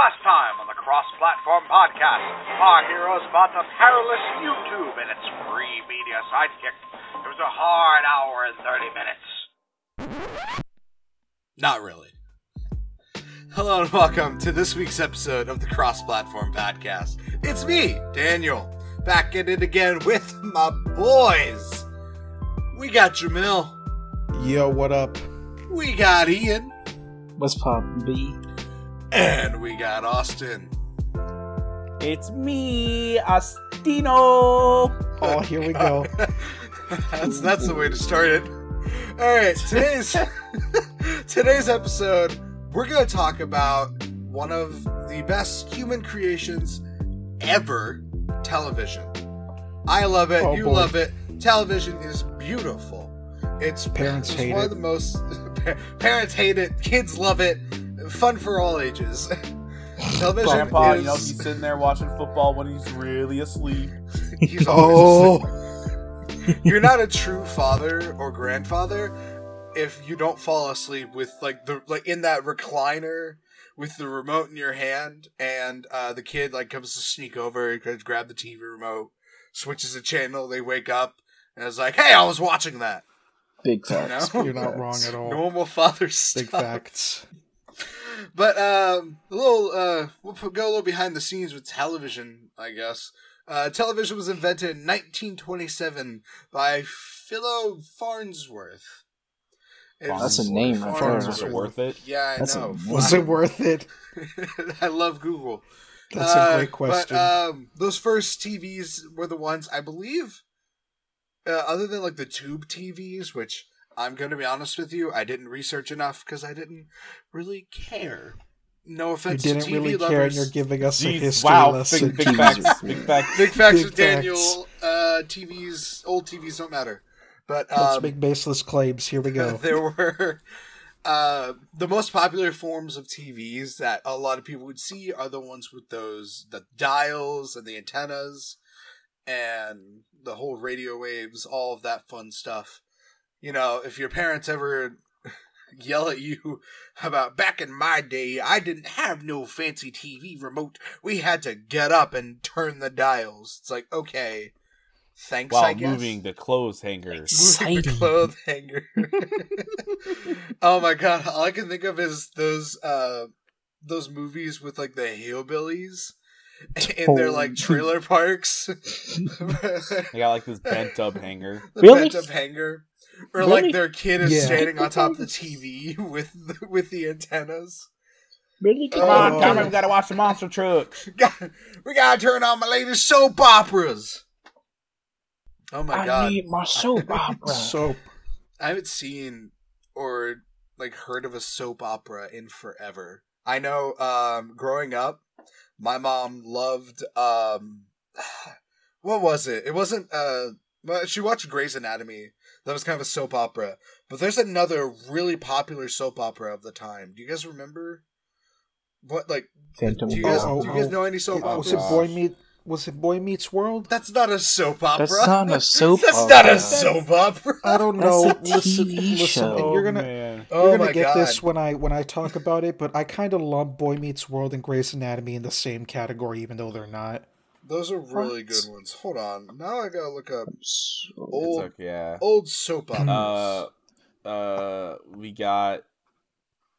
Last time on the Cross Platform Podcast, our heroes fought the perilous YouTube and its free media sidekick. It was a hard hour and 30 minutes. Not really. Hello and welcome to this week's episode of the Cross Platform Podcast. It's me, Daniel, back at it again with my boys. We got Jamil, Yo, what up? we got Ian, What's poppin', B? And we got Austin. It's me, Astino. Oh, here we go. that's that's the way to start it. All right, today's today's episode, we're gonna talk about one of the best human creations ever: television. I love it. Oh, you boy. love it. Television is beautiful. It's Parents it's hate one it. of the most. parents hate it. Kids love it. Fun for all ages. Television Grandpa, is. you know, he's sitting there watching football when he's really asleep. he's always Oh, asleep. you're not a true father or grandfather if you don't fall asleep with like the like in that recliner with the remote in your hand and uh, the kid like comes to sneak over goes grab the TV remote switches the channel they wake up and it's like hey I was watching that Big You facts. know? you're not wrong at all. normal father stuff Big facts. But um, a little uh, we'll go a little behind the scenes with television, I guess. Uh, television was invented in 1927 by Philo Farnsworth. It's- That's a name, I've Farnsworth. Was it worth it? Yeah, I That's know. name. Was it worth it? I love Google. That's Uh, a great question. But um, those first TVs were the ones I believe, uh, other than like the tube TVs, which I'm going to be honest with you, I didn't research enough because I didn't really care. No you offense didn't to TV really lovers. care, and you're giving us a history wow, lesson. big, big facts, big facts. Big facts Big with Daniel. Uh, TVs, old TVs don't matter. But Let's um, make baseless claims. Here we go. there were uh, the most popular forms of TVs that a lot of people would see are the ones with those the dials and the antennas and the whole radio waves, all of that fun stuff. You know, if your parents ever yell at you about back in my day, I didn't have no fancy TV remote. We had to get up and turn the dials. It's like, okay, thanks, I While guess. moving the clothes hangers. Moving the clothes hanger. oh my god! All I can think of is those uh those movies with like the hillbillies in their like Oh. trailer parks. They got like this bent up hanger. the Really? bent up hanger, or Really? like their kid is Yeah. standing on top of the TV with the, with the antennas. Really? Come Come on, on, Oh. Cameron, we gotta watch the monster trucks. We gotta turn on my latest soap operas. Oh my I god! need my soap opera. Soap. I haven't seen or like heard of a soap opera in forever. I know um growing up my mom loved um what was it? It wasn't uh she watched Grey's Anatomy. That was kind of a soap opera. But there's another really popular soap opera of the time. Do you guys remember what like Phantom do you guys Oh, do you guys oh, know any soap oh, was it operas? Boy Meet? Was it Boy Meets World? That's not a soap opera. That's not a soap opera. That's opera. not a soap opera. I don't That's know. a listen, TV listen, show. and you're Oh, gonna. Oh you're gonna my get god. this when I when I talk about it, but I kind of lump Boy Meets World and Grey's Anatomy in the same category, even though they're not. Those are really What? good ones. Hold on. Now I gotta look up old like, yeah. old soap operas. Uh, uh, we got.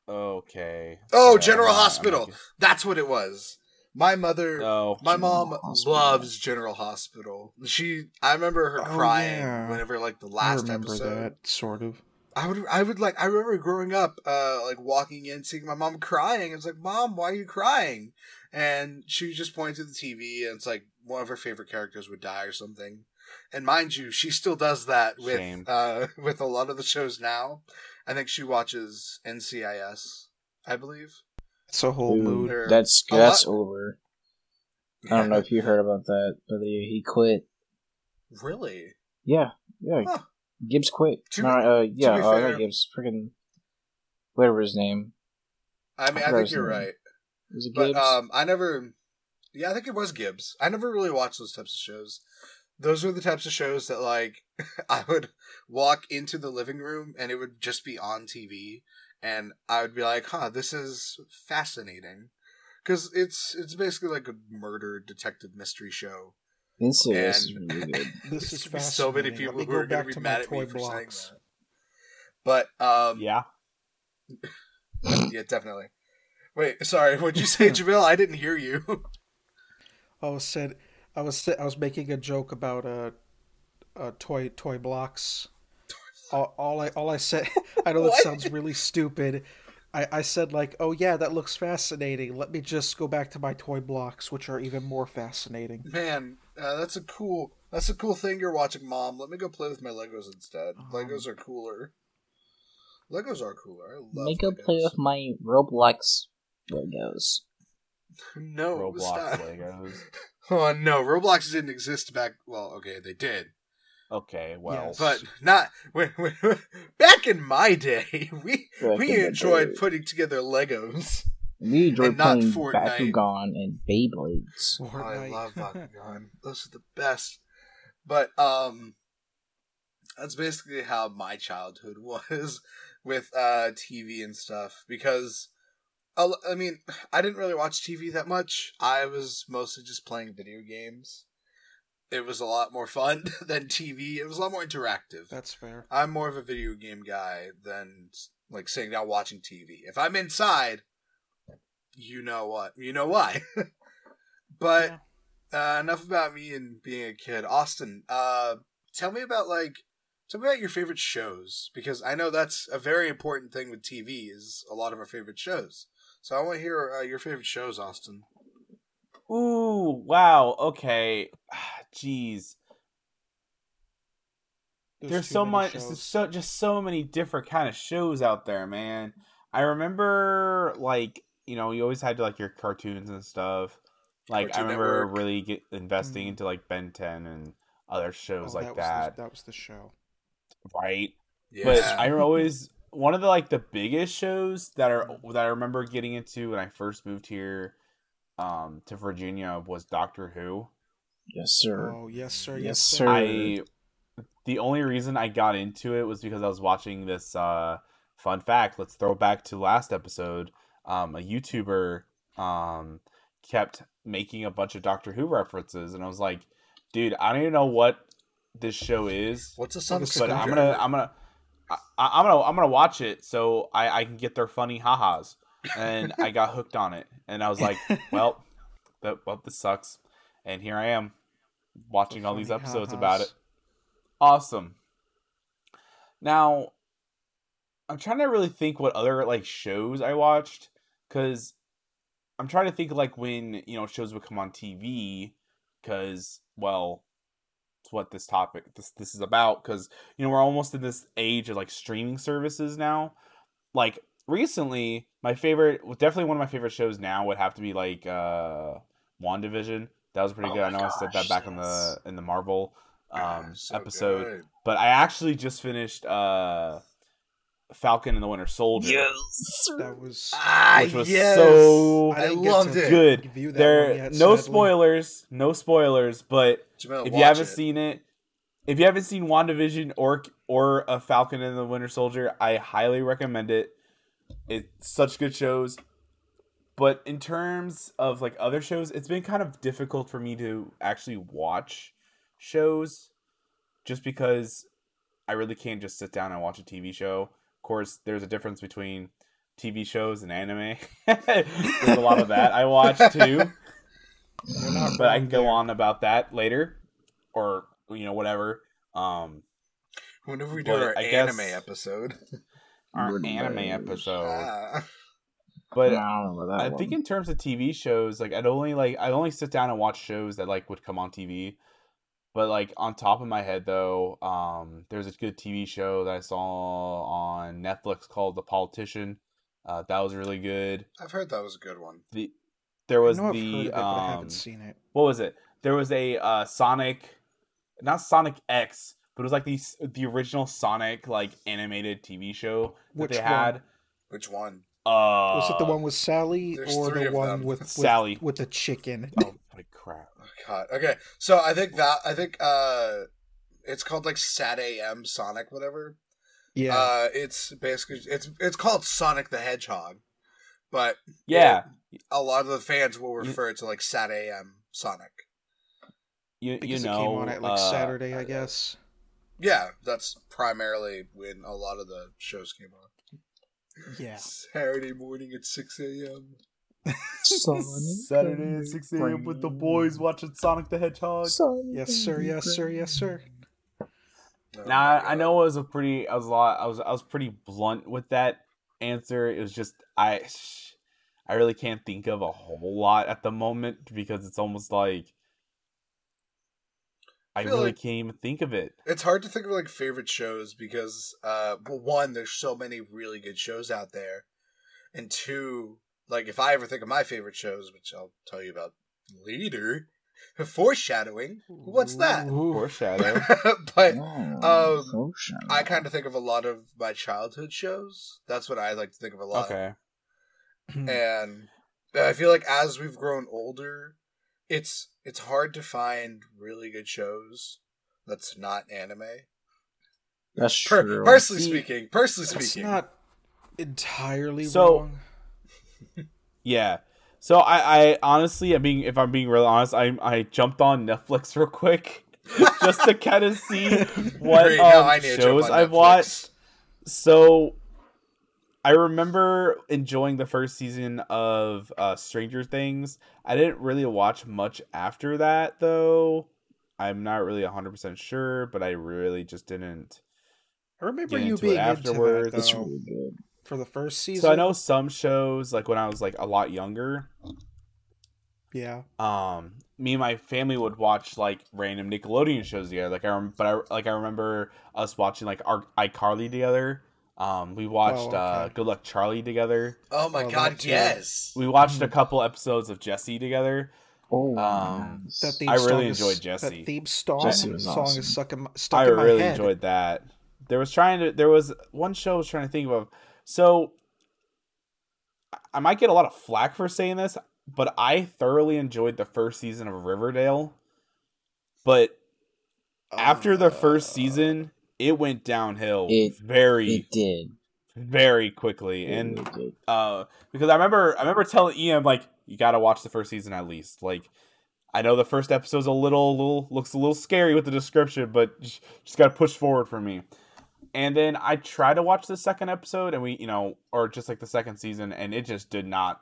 Okay. oh, General I'm not- Hospital. That's what it was. My mother, Oh, my General mom Hospital. loves General Hospital. She, I remember her Oh, crying yeah. whenever like the I last remember episode. that sort of. I would, I would like, I remember growing up, uh, like walking in, seeing my mom crying. I was like, "Mom, why are you crying?" And she would just point to the TV, and it's like one of her favorite characters would die or something. And mind you, she still does that with Shame. uh with a lot of the shows now. I think she watches NCIS, I believe. It's a whole Dude, mood. That's that's lot- over. I don't know if you heard about that, but he, he quit. Really? Yeah, yeah. Huh. Gibbs quit. To no, be- uh, yeah, be uh, fair- Gibbs. Freaking whatever his name. I mean, I forgot think you're name. right. Was it But Gibbs? um, I never. Yeah, I think it was Gibbs. I never really watched those types of shows. Those were the types of shows that like I would walk into the living room and it would just be on TV, and I would be like, "Huh, this is fascinating." because it's it's basically like a murder detective mystery show. Insidious is really good. This is gonna so many fascinating. people who go are going back to be mad my at me toy for saying blocks. that. But um, Yeah. yeah, definitely. Wait, sorry. What'd you say, Jamil? I didn't hear you. I was said I was I was making a joke about uh, uh toy toy blocks. All, all I all I said I know that sounds really stupid. I, I said like, oh yeah, that looks fascinating. Let me just go back to my toy blocks, which are even more fascinating. Man, uh, that's a cool. That's a cool thing you're watching, Mom. Let me go play with my Legos instead. Um, Legos are cooler. Legos are cooler. I love. Make go Legos. play with my Roblox Legos. No, Roblox stop. Legos. Oh no, Roblox didn't exist back. Well, okay, they did, Okay, well. Yes. but not when, when, back in my day. We Back we enjoyed day. putting together Legos. We enjoy And not playing Fortnite. Bakugan and Beyblades. Oh, I love Bakugan. Those are the best. But um, that's basically how my childhood was with uh TV and stuff. Because I mean, I didn't really watch TV that much. I was mostly just playing video games. It was a lot more fun than TV. It was a lot more interactive. That's fair. I'm more of a video game guy than like sitting down watching TV. If I'm inside, you know what, you know why. but uh, enough about me and being a kid. Austin, uh, tell me about like, tell me about your favorite shows because I know that's a very important thing with TV. Is a lot of our favorite shows. So I want to hear uh, your favorite shows, Austin. Ooh, wow. Okay. Jeez. There's, too so much shows. there's so just so many different kind of shows out there, man. I remember like, you know, you always had like your cartoons and stuff. Like I remember Network. really get, investing Mm. into like Ben 10 and other shows Oh, like was that, The, that was the show. right? Yeah. But I always one of the like the biggest shows that are that I remember getting into when I first moved here um to Virginia was Doctor Who. Yes, sir. Oh yes, sir. Yes, Yes, sir. sir. I the only reason I got into it was because I was watching this uh fun fact. Let's throw back to last episode. Um a YouTuber um kept making a bunch of Doctor Who references and I was like, dude, I don't even know what this show is, What's a sun? But but I'm gonna I'm gonna I, I'm gonna I'm gonna watch it so I, I can get their funny ha-has. And I got hooked on it. And I was like, well, that well, this sucks. And here I am watching all these episodes about it. Awesome. Now, I'm trying to really think what other like shows I watched because I'm trying to think like when you know shows would come on TV because well, it's what this topic this this is about because you know we're almost in this age of like streaming services now. Like recently, my favorite, definitely one of my favorite shows now would have to be like uh WandaVision. That was pretty Oh good. I my know I said that gosh, back in the in the Marvel um So episode, good. but I actually just finished uh Falcon and the Winter Soldier. Yes. That was Ah, Which was yes. so I didn't loved it. good. review that one There yet, no sadly. spoilers, no spoilers, but Jamil, if you haven't it. seen it, if you haven't seen WandaVision or or a Falcon and the Winter Soldier, I highly recommend it. It's such good shows. But in terms of like other shows, it's been kind of difficult for me to actually watch shows just because I really can't just sit down and watch a TV show. Of course, there's a difference between TV shows and anime. there's a lot of that I watch too but I can go on about that later, or you know whatever. Um, Whenever we do our I guess- anime episode. our Good anime days. episode. Ah. But I don't remember that I one. think in terms of TV shows, like I'd only like I'd only sit down and watch shows that like would come on TV. But like on top of my head though, um, there's a good TV show that I saw on Netflix called The Politician. Uh, that was really good. I've heard that was a good one. The there was I know I've heard the of it, but I um, haven't seen it. what was it? There was a uh, Sonic, not Sonic X, but it was like the the original Sonic like animated TV show that Which they one? had. Which one? Uh, Was it the one with Sally or the one with, with Sally. with the chicken? Oh my crap! Oh, God. Okay, so I think that I think uh, it's called like Sat AM Sonic, whatever. Yeah, Uh, it's basically it's it's called Sonic the Hedgehog, but Yeah, a lot of the fans will refer it to like Sat AM Sonic. You Because you know it came on at like uh, Saturday, I guess. Yeah, that's primarily when a lot of the shows came on. Yeah. Saturday morning at six a.m. Saturday at six a.m. with the boys watching Sonic the Hedgehog. Yes, sir. Yes, sir. Yes, sir. Oh Now I, I know it was a pretty I was a lot I was I was pretty blunt with that answer. It was just I I really can't think of a whole lot at the moment because it's almost like I Feel really like- can't even think of it. It's hard to think of like favorite shows because, uh, well, one, there's so many really good shows out there, and two, like if I ever think of my favorite shows, which I'll tell you about later, foreshadowing. What's that? Ooh. Foreshadow. but Oh, Um, Ocean. I kind of think of a lot of my childhood shows. That's what I like to think of a lot. okay. and I feel like as we've grown older, it's it's hard to find really good shows that's not anime. That's Per- personally See, speaking, personally That's speaking, not entirely So- wrong. Yeah. So I, I honestly, I mean, if I'm being real honest, I I jumped on Netflix real quick just to kind of see what Great, um, I need to jump shows I've watched. So I remember enjoying the first season of uh, Stranger Things. I didn't really watch much after that though. I'm not really 100% sure, but I really just didn't. I remember you being afterwards. into that really for the first season. So I know some shows like when I was like a lot younger, Yeah. um me and my family would watch like random Nickelodeon shows together. Like I rem- but I like I remember us watching like our iCarly together. Um we watched Oh, uh. Good Luck Charlie together. oh my Oh, god, that too. yes. We watched a couple episodes of Jesse together. Oh, Um. That theme I really song is- enjoyed Jesse. That theme song, Jesse was song is stuck in my, stuck I in my really head. enjoyed that. There was trying to there was one show I was trying to think of. So I- I might get a lot of flack for saying this, but I thoroughly enjoyed the first season of Riverdale. But after the first Uh, season, it went downhill It- very It did. very quickly. It and really uh because I remember I remember telling Ian like you got to watch the first season at least. Like I know the first episode's a little little looks a little scary with the description, but just, just got to push forward for me. And then I tried to watch the second episode and we, you know, or just like the second season and it just did not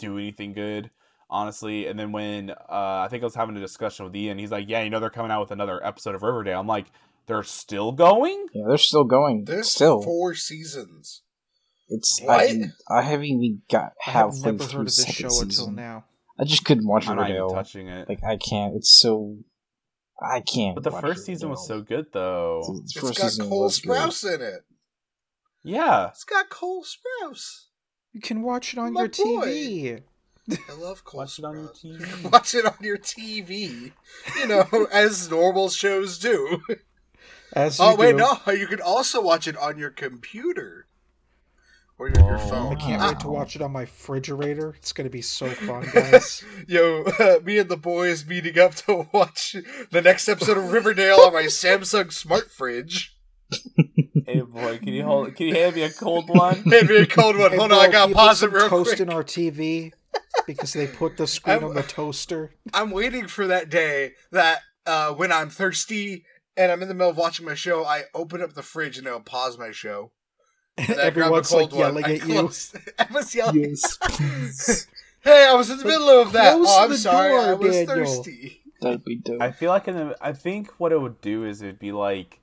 do anything good, honestly. And then when uh I think I was having a discussion with Ian, he's like, "Yeah, you know they're coming out with another episode of Riverdale." I'm like, "They're still going?" Yeah, they're still going. There's still, four seasons. it's What? I, I haven't even got I have halfway never through heard of this show season. until now. I just couldn't watch I'm not even Riverdale. touching it. Like I can't. It's so. I can't. But the watch first season was so good though. The It's first got season Cole was good. Sprouse in it. Yeah. It's got Cole Sprouse. You can watch it on My your boy. TV. I love Cole Watch it on your TV. Watch it on your TV. You know, as normal shows do. As Oh wait, do. no, you can also watch it on your computer or your, your phone. I can't Wow. wait to watch it on my refrigerator. It's gonna be so fun, guys. Yo, me and the boys meeting up to watch the next episode of Riverdale on my Samsung smart fridge. Hey boy, can you hold? Can you hand me a cold one? Hand me a cold one. Hey, Hold bro, on, I gotta you pause it real toast quick. in our TV because they put the screen I'm- on the toaster. I'm waiting for that day that uh, when I'm thirsty and I'm in the middle of watching my show, I open up the fridge and it'll pause my show. And then I grab a Everyone's like cold one. yelling I at you. close- Everyone's yelling. Yes, please. Hey, I was in the middle of that. Oh, I'm sorry. door, I was Daniel. thirsty. That'd be dope. I feel like in the, I think what it would do is it'd be like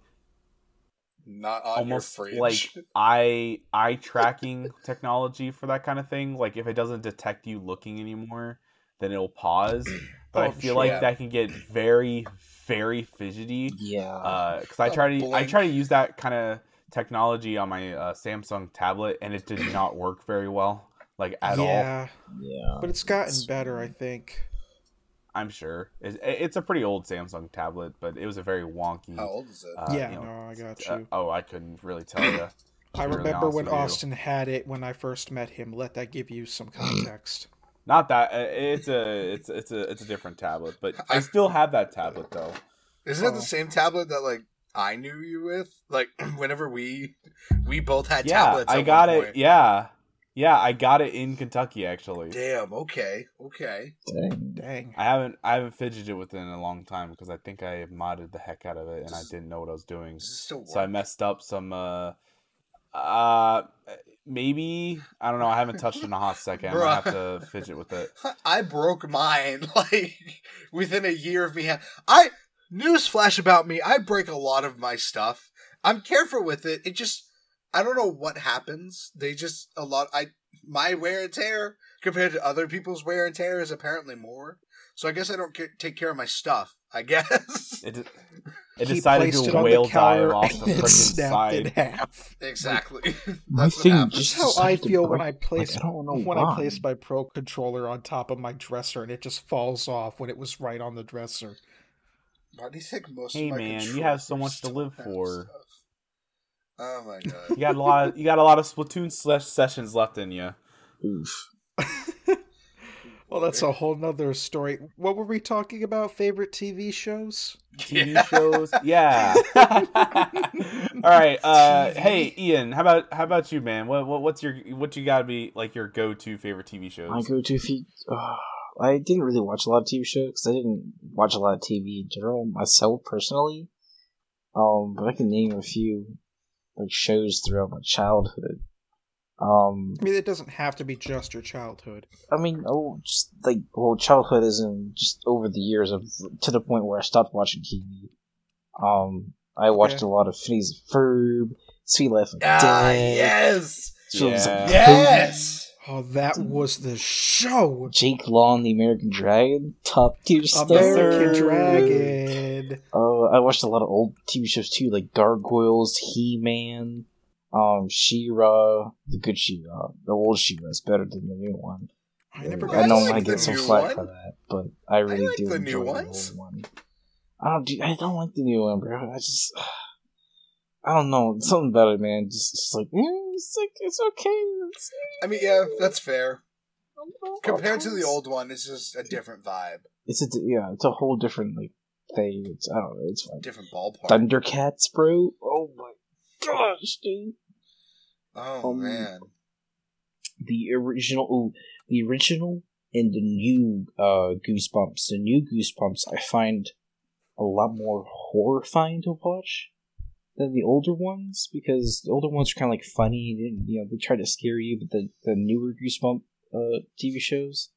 Not on almost your fridge. like eye eye tracking technology for that kind of thing. Like if it doesn't detect you looking anymore, then it'll pause. But I Oh, feel sure. like that can get very very fidgety. yeah. Because I Oh, try to I try to use that kind of technology on my uh, Samsung tablet, and it did not work very well, like at all. yeah, yeah. but it's gotten better, I think. I'm sure it's, it's a pretty old Samsung tablet, but it was a very wonky. How old is it? uh, yeah, you know, no, I got uh, you. oh, I couldn't really tell you. I remember when Austin had it when I first met him. Let that give you some context. Not that uh, it's a it's it's a it's a different tablet, but I I- still have that tablet though. Isn't it Oh. the same tablet that like I knew you with? Like whenever we we both had Yeah, tablets. I got it. point. Yeah, Yeah, I got it in Kentucky actually. Damn. Okay. Okay. Dang. Dang. I haven't I haven't fidgeted with it in a long time because I think I modded the heck out of it and I didn't know what I was doing. Does it still work? So I messed up some uh uh maybe I don't know, I haven't touched it in a hot second. I have to fidget with it. I broke mine like within a year of me. Ha- I newsflash about me. I break a lot of my stuff. I'm careful with it. It just I don't know what happens. They just a lot. I my wear and tear compared to other people's wear and tear is apparently more. So I guess I don't ca- take care of my stuff. I guess It, it He decided placed to it on the whale dive counter off the and it freaking snapped in side. half. exactly. My That's what thing happens. just how I feel when I place Like, I don't know when why. I place my pro controller on top of my dresser and it just falls off when it was right on the dresser. Why do you think most Hey, of my man, you have so much to live for. stuff? Oh my god! You god. got a lot of you got a lot of Splatoon slash sessions left in you. Oof. Well, that's a whole nother story. What were we talking about? Favorite TV shows? TV Yeah. shows. Yeah. All right. Uh, hey, Ian, how about how about you, man? What, what what's your what you got to be like your go to favorite TV shows? My go-to feed. Uh, I didn't really watch a lot of TV shows because I didn't watch a lot of TV in general myself personally. Um, but I can name a few like shows throughout my childhood. Um, I mean, it doesn't have to be just your childhood. I mean, oh, just like well, childhood isn't just over the years of to the point where I stopped watching TV. Um, I watched Okay. a lot of Phineas and Ferb, Sweet Life of Ah, Dad, yes. shows Yeah. Yes. Oh, that was the show. Jake Long, the American Dragon, top tier stuff. American sir. Dragon. Uh, I watched a lot of old TV shows too, like Gargoyles, He Man, um, She-Ra, the good She-Ra. The old She-Ra is better than the new one. I never got I know like I get some flack one. for that, but I really like do the enjoy new the old one. I don't do. I don't like the new one, bro. I just. I don't know. Something about it, man. Just, just like, eh, it's like it's okay. It's, I mean, yeah, that's fair. I. Compared to the old one, it's just a different vibe, it's a yeah, it's a whole different like thing. It's I don't know. It's fine. different ballpark. Thundercats, bro. Oh my gosh, dude. Oh Um, man, the original ooh, the original and the new uh goosebumps. The new goosebumps i find a lot more horrifying to watch than the older ones because the older ones are kind of like funny and you know they try to scare you but the, the newer goosebump uh tv shows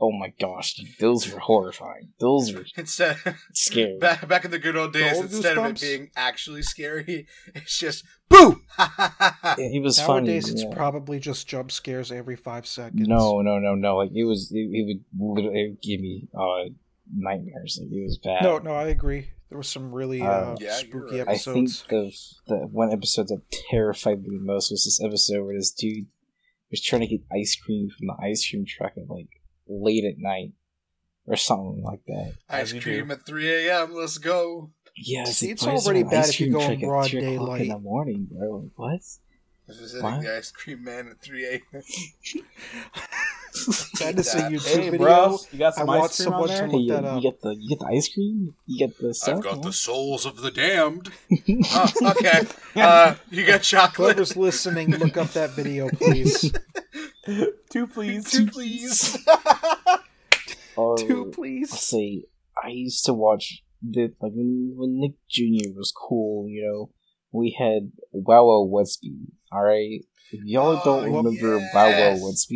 oh my gosh those were horrifying those were instead scary back back in the good old days, old instead of it being actually scary, it's just boo. Yeah, it was Nowadays, funny it's yeah. probably just jump scares every five seconds. no no no no like it was it, it would literally it would give me uh nightmares like it was bad No, no, I agree. There was some really uh, Uh, Yeah, spooky right. I think episodes. the the one episode that terrified me the most was this episode where this dude was trying to get ice cream from the ice cream truck and like late at night or something like that. Ice cream at 3 a.m. Let's go. Yeah, See, it's already bad if you go in broad daylight in the morning, bro. Like, what? Visiting What? the ice cream man at 3 a.m. That is a That- YouTube Hey, video. bro, you got some want ice cream on there? Hey, you, you get the you get the ice cream. You get the stuff. I've got huh? the souls of the damned. oh, okay. Uh, you got chocolate. Whoever's listening, look up that video, please. Two, please. Two, please. Oh, Two, Let's please. say I used to watch the like when, when Nick Jr. was cool. You know, we had Wow Wow Wubbzy. All right, if y'all Oh, don't remember Wow Wow yes.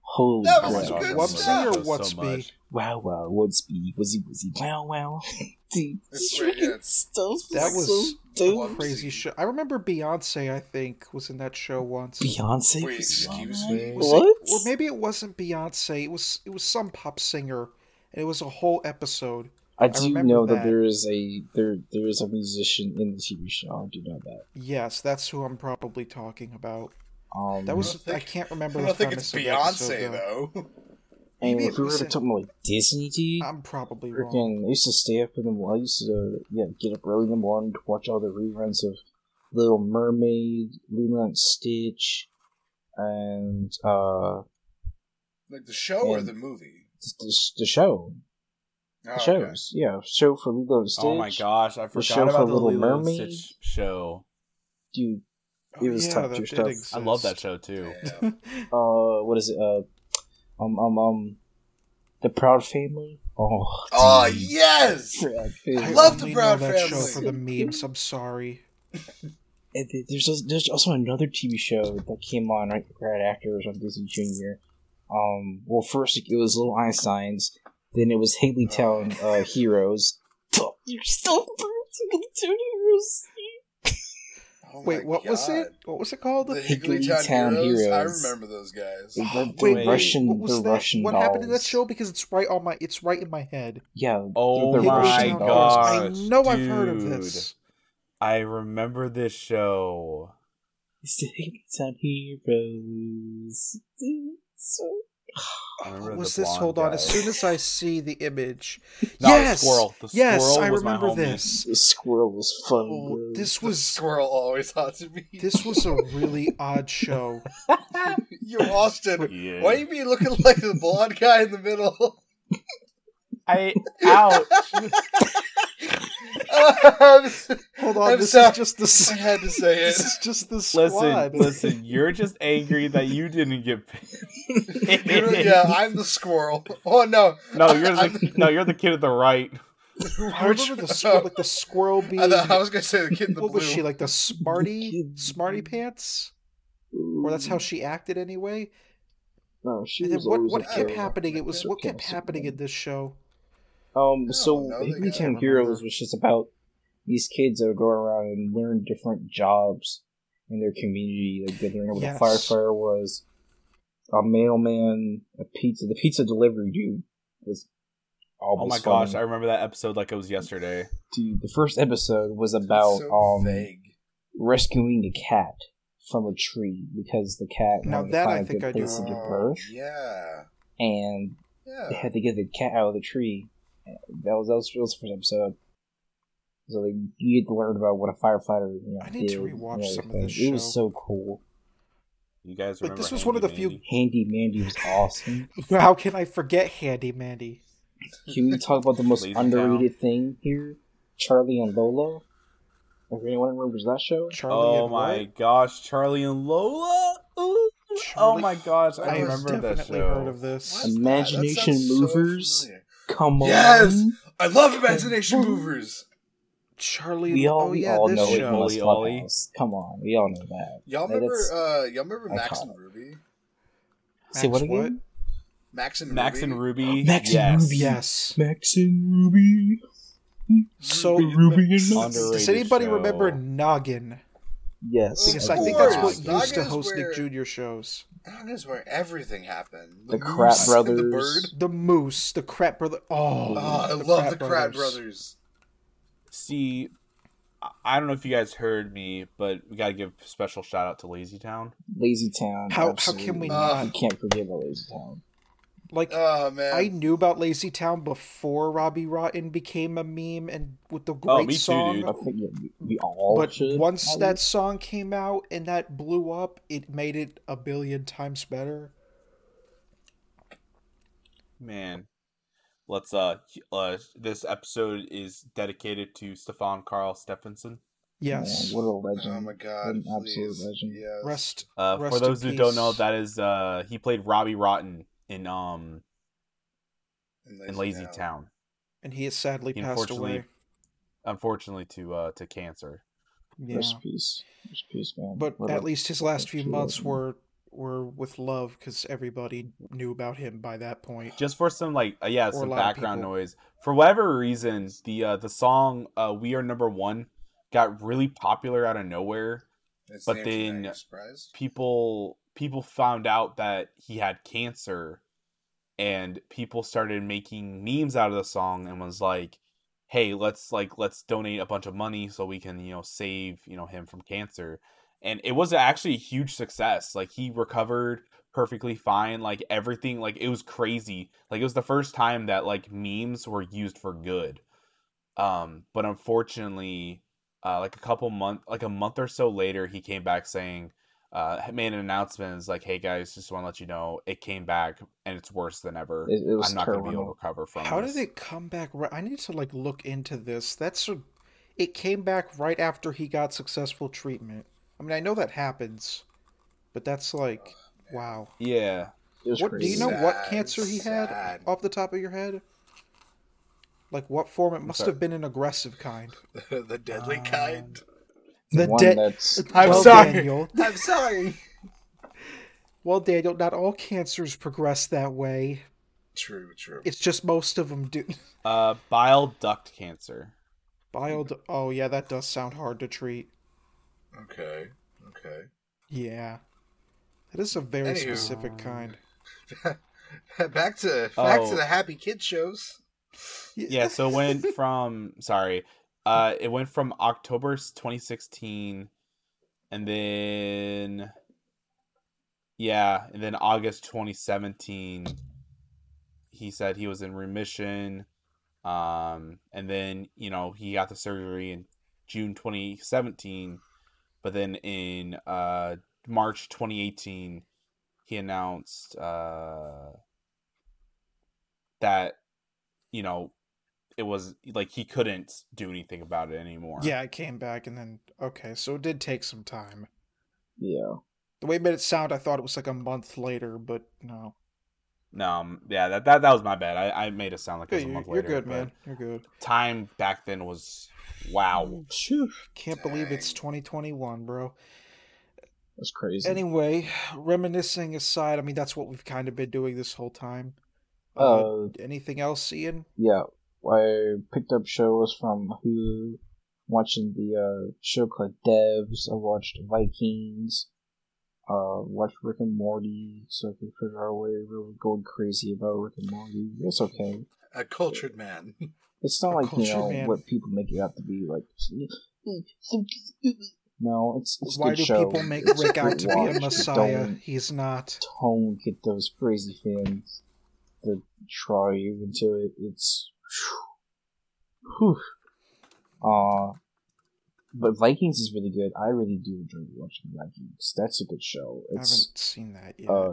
Holy That was crap! God, good I love Whoopsie stuff. or those so Wubbzy? much. Wow Wow Wubbzy, Wizzy Wizzy Wow Wow. Dude, this freaking yeah. stuff That was so a dumb. crazy show. I remember Beyonce. I think was in that show once. Beyonce. Wait, excuse me? Was it- What? or maybe it wasn't Beyonce. It was it was some pop singer, and it was a whole episode. I do remember know that. that. there is a there there is a musician in the TV show. I do know that. Yes, that's who I'm probably talking about. Um, That was don't think- I can't remember I don't think it's of the episode, Beyonce, though. though. and maybe if it we were was to talk about like Disney, dude, I'm probably wrong. I used to stay up in the morning. I used to yeah get up early in the morning to watch all the reruns of Little Mermaid, Lilo and Stitch, and uh Like the show or the movie? the, the show, Oh, the okay. shows, yeah, show for Lilo and Stitch. Oh my gosh, I The show forgot for about the Little Lilo and Mermaid. Stitch show. dude! It was yeah, top that tier stuff. exist. I love that show too. Yeah. Uh, what is it? Uh, um, um, um, the Proud Family. Oh, Oh dude. yes. I love the Proud know that show Family. for the memes. I'm sorry. And there's also, there's also another TV show that came on right, right after it was on Disney Junior. Um, well, first it was Little Einsteins, then it was Higglytown uh, Heroes. You're still Haley Town Heroes. Oh Wait, my what was it? What was it called? The Higgly Higglytown Town Heroes? I remember those guys. The, the wait, wait, Russian, what was the that? Russian What dolls. happened in that show? Because it's right on my, it's right in my head. Yeah. Oh the, the my Russian Higglytown dolls. I know I've heard of dude. this. I remember this show. It's the Haley Town Heroes. So- I remember What was this? blonde Hold on. As soon as I see the image, No, yes, the squirrel. The yes, squirrel I was remember this. The squirrel was fun. Oh, bro. this The was squirrel always haunted me. this was a really odd show. you Austin. Yeah. Why you be looking like the blonde guy in the middle? I ouch. Hold on, I'm this sorry. is just the. s- I had to say it. This it. is just the listen, squad. listen. You're just angry that you didn't get paid. Yeah, I'm the squirrel. Oh no, No, you're I'm the no, you're the kid at the right. I remember the squirrel, like the squirrel being. I, thought, I was gonna say the kid in the what blue. was she like? The Smarty, Smarty pants, or that's how she acted anyway. No, she And was what? What kept happening? It was what kept happening in this show. Um, No, so no, they Town Heroes was just about these kids that would go around and learn different jobs in their community. Like they learned what Yes. a firefighter was, a mailman, a pizza. The pizza delivery dude was. Oh almost my gosh, I remember that episode like it was yesterday. Dude, the first episode was about so um vague. rescuing a cat from a tree because the cat Now wanted that to I find think a I good do. place to give birth, yeah, and yeah. they had to get the cat out of the tree. That was that was, that was the first episode. So like, you get to learn about what a firefighter. You know, I need to did rewatch and some of this It was show. so cool. You guys Like, remember? this was one of the Handy few- Handy Manny was awesome. How can I forget Handy Manny? Can we talk about the most Lazy underrated thing here? Charlie and Lola. If anyone remembers that show, Charlie Oh and my what? gosh, Charlie and Lola. Ooh. Oh my gosh, I I've remember that definitely show. heard of this. What's that? That Imagination so Movers. familiar. Come on. Yes! I love Imagination Movers. Charlie. We all, oh we yeah, all this know it show. in Ollie this Ollie. podcast. Come on, we all know that. Y'all remember? that's- Uh, y'all remember Max and Ruby? Say what Max again? Max and Max Ruby. and Ruby. Max and. Ruby. Yes. Max and Ruby. So, Ruby and Max. Does anybody show. remember Noggin? Yes. Because Of I think that's what course. used to host where- Nick Jr. shows. That is where everything happened. The moose Crap and The bird. The Moose, the Crap Brother. Oh, Oh, I the love Crap the Crap Brothers. See, I- I don't know if you guys heard me, but we gotta give special shout out to Lazy Town. Lazy Town. How- how can we uh, not? You can't forget about Lazy Town. Like Oh man, I knew about Lazy Town before Robbie Rotten became a meme and with the great Oh, me too, dude. I think yeah, we, we all But should. once have that song came out and that blew up, it made it a billion times better. Man, let's uh, uh, this episode is dedicated to Stefan Karl Stefansson. Yes. Man, what a legend. Oh my god, An absolute legend. Yes. Rest. Uh, Rest for in those who don't know, that is uh, he played Robbie Rotten in um in Lazy Town. And he has sadly He passed unfortunately- away. Unfortunately, to uh to cancer. Yeah. Rest peace. Rest peace, man. But What at least his last few months were were with love because everybody knew about him by that point. Just for some like uh, yeah Or some background noise. For whatever reason, the uh, the song uh, "We Are Number One" got really popular out of nowhere. It's but the then- you're people people found out that he had cancer and people started making memes out of the song and was like hey let's like let's donate a bunch of money so we can you know save you know him from cancer. And it was actually a huge success. Like he recovered perfectly fine. Like everything like it was crazy. Like it was the first time that like memes were used for good. Um but unfortunately uh like a couple month like a month or so later he came back saying uh made an announcement is like hey guys just want to let you know it came back and it's worse than ever It, it was i'm not going to be able to terminal. recover from it. How this. did it come back? Right, I need to like look into this. That's a, it came back right after he got successful treatment. I mean, I know that happens, but that's like, wow. Yeah. What do you know? what cancer he had off the top of your head? Like what form? It must have been an aggressive kind. the deadly Uh, kind. The one dead. that's I'm well, sorry. Daniel. I'm sorry. Well, Daniel, not all cancers progress that way. True, true. It's just most of them do. Uh, bile duct cancer. Bile. Oh yeah, that does sound hard to treat. Okay, okay. Yeah, that is a very Anywho. specific kind. back to back Oh. to the happy kid shows. Yeah, so it went from sorry, uh, it went from October 2016, and then yeah, and then August 2017, he said he was in remission, um, and then you know he got the surgery in June 2017, but then in uh March 2018, he announced uh that you know it was like he couldn't do anything about it anymore. Yeah, it came back and then okay, so it did take some time. yeah. The way it made it sound, I thought it was like a month later, but no. No, um, yeah, that, that that was my bad. I, I made it sound like it Yeah, was a you're, month you're good, man. You're good. Time back then was wow. Phew. Can't believe it's 2021, bro. That's crazy. Anyway, reminiscing aside, I mean that's what we've kind of been doing this whole time. uh, anything else, Ian? yeah, I picked up shows from Hulu. Watching the uh, show called Devs. I watched Vikings. Uh, watched Rick and Morty, so I could figure out why we were going crazy about Rick and Morty. It's okay. A cultured man. It's not A like you know man. what people make it out to be. Like, no, it's it's a Why do show. people make It's Rick out to be a messiah? He's not. don't get those crazy fans that try you into it. It's whew. Uh but Vikings is really good. I really do enjoy watching Vikings. That's a good show. I haven't seen that yet. uh,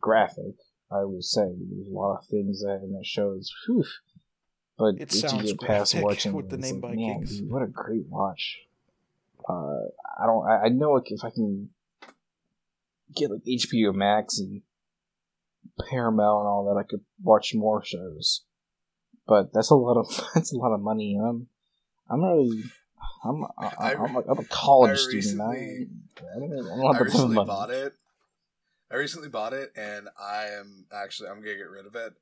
graphic, I will say. There's a lot of things that in that show is whew. But It sounds get past watching with the name like, man, Vikings. dude, what a great watch. Uh, I don't. I, I know if I can get like HBO Max and Paramount and all that, I could watch more shows. But that's a lot of that's a lot of money. I'm I'm really. I'm I, I- I'm, a, I'm a college I student. I, recently- I I don't I recently money. bought it. I recently bought it, and I am actually I'm gonna get rid of it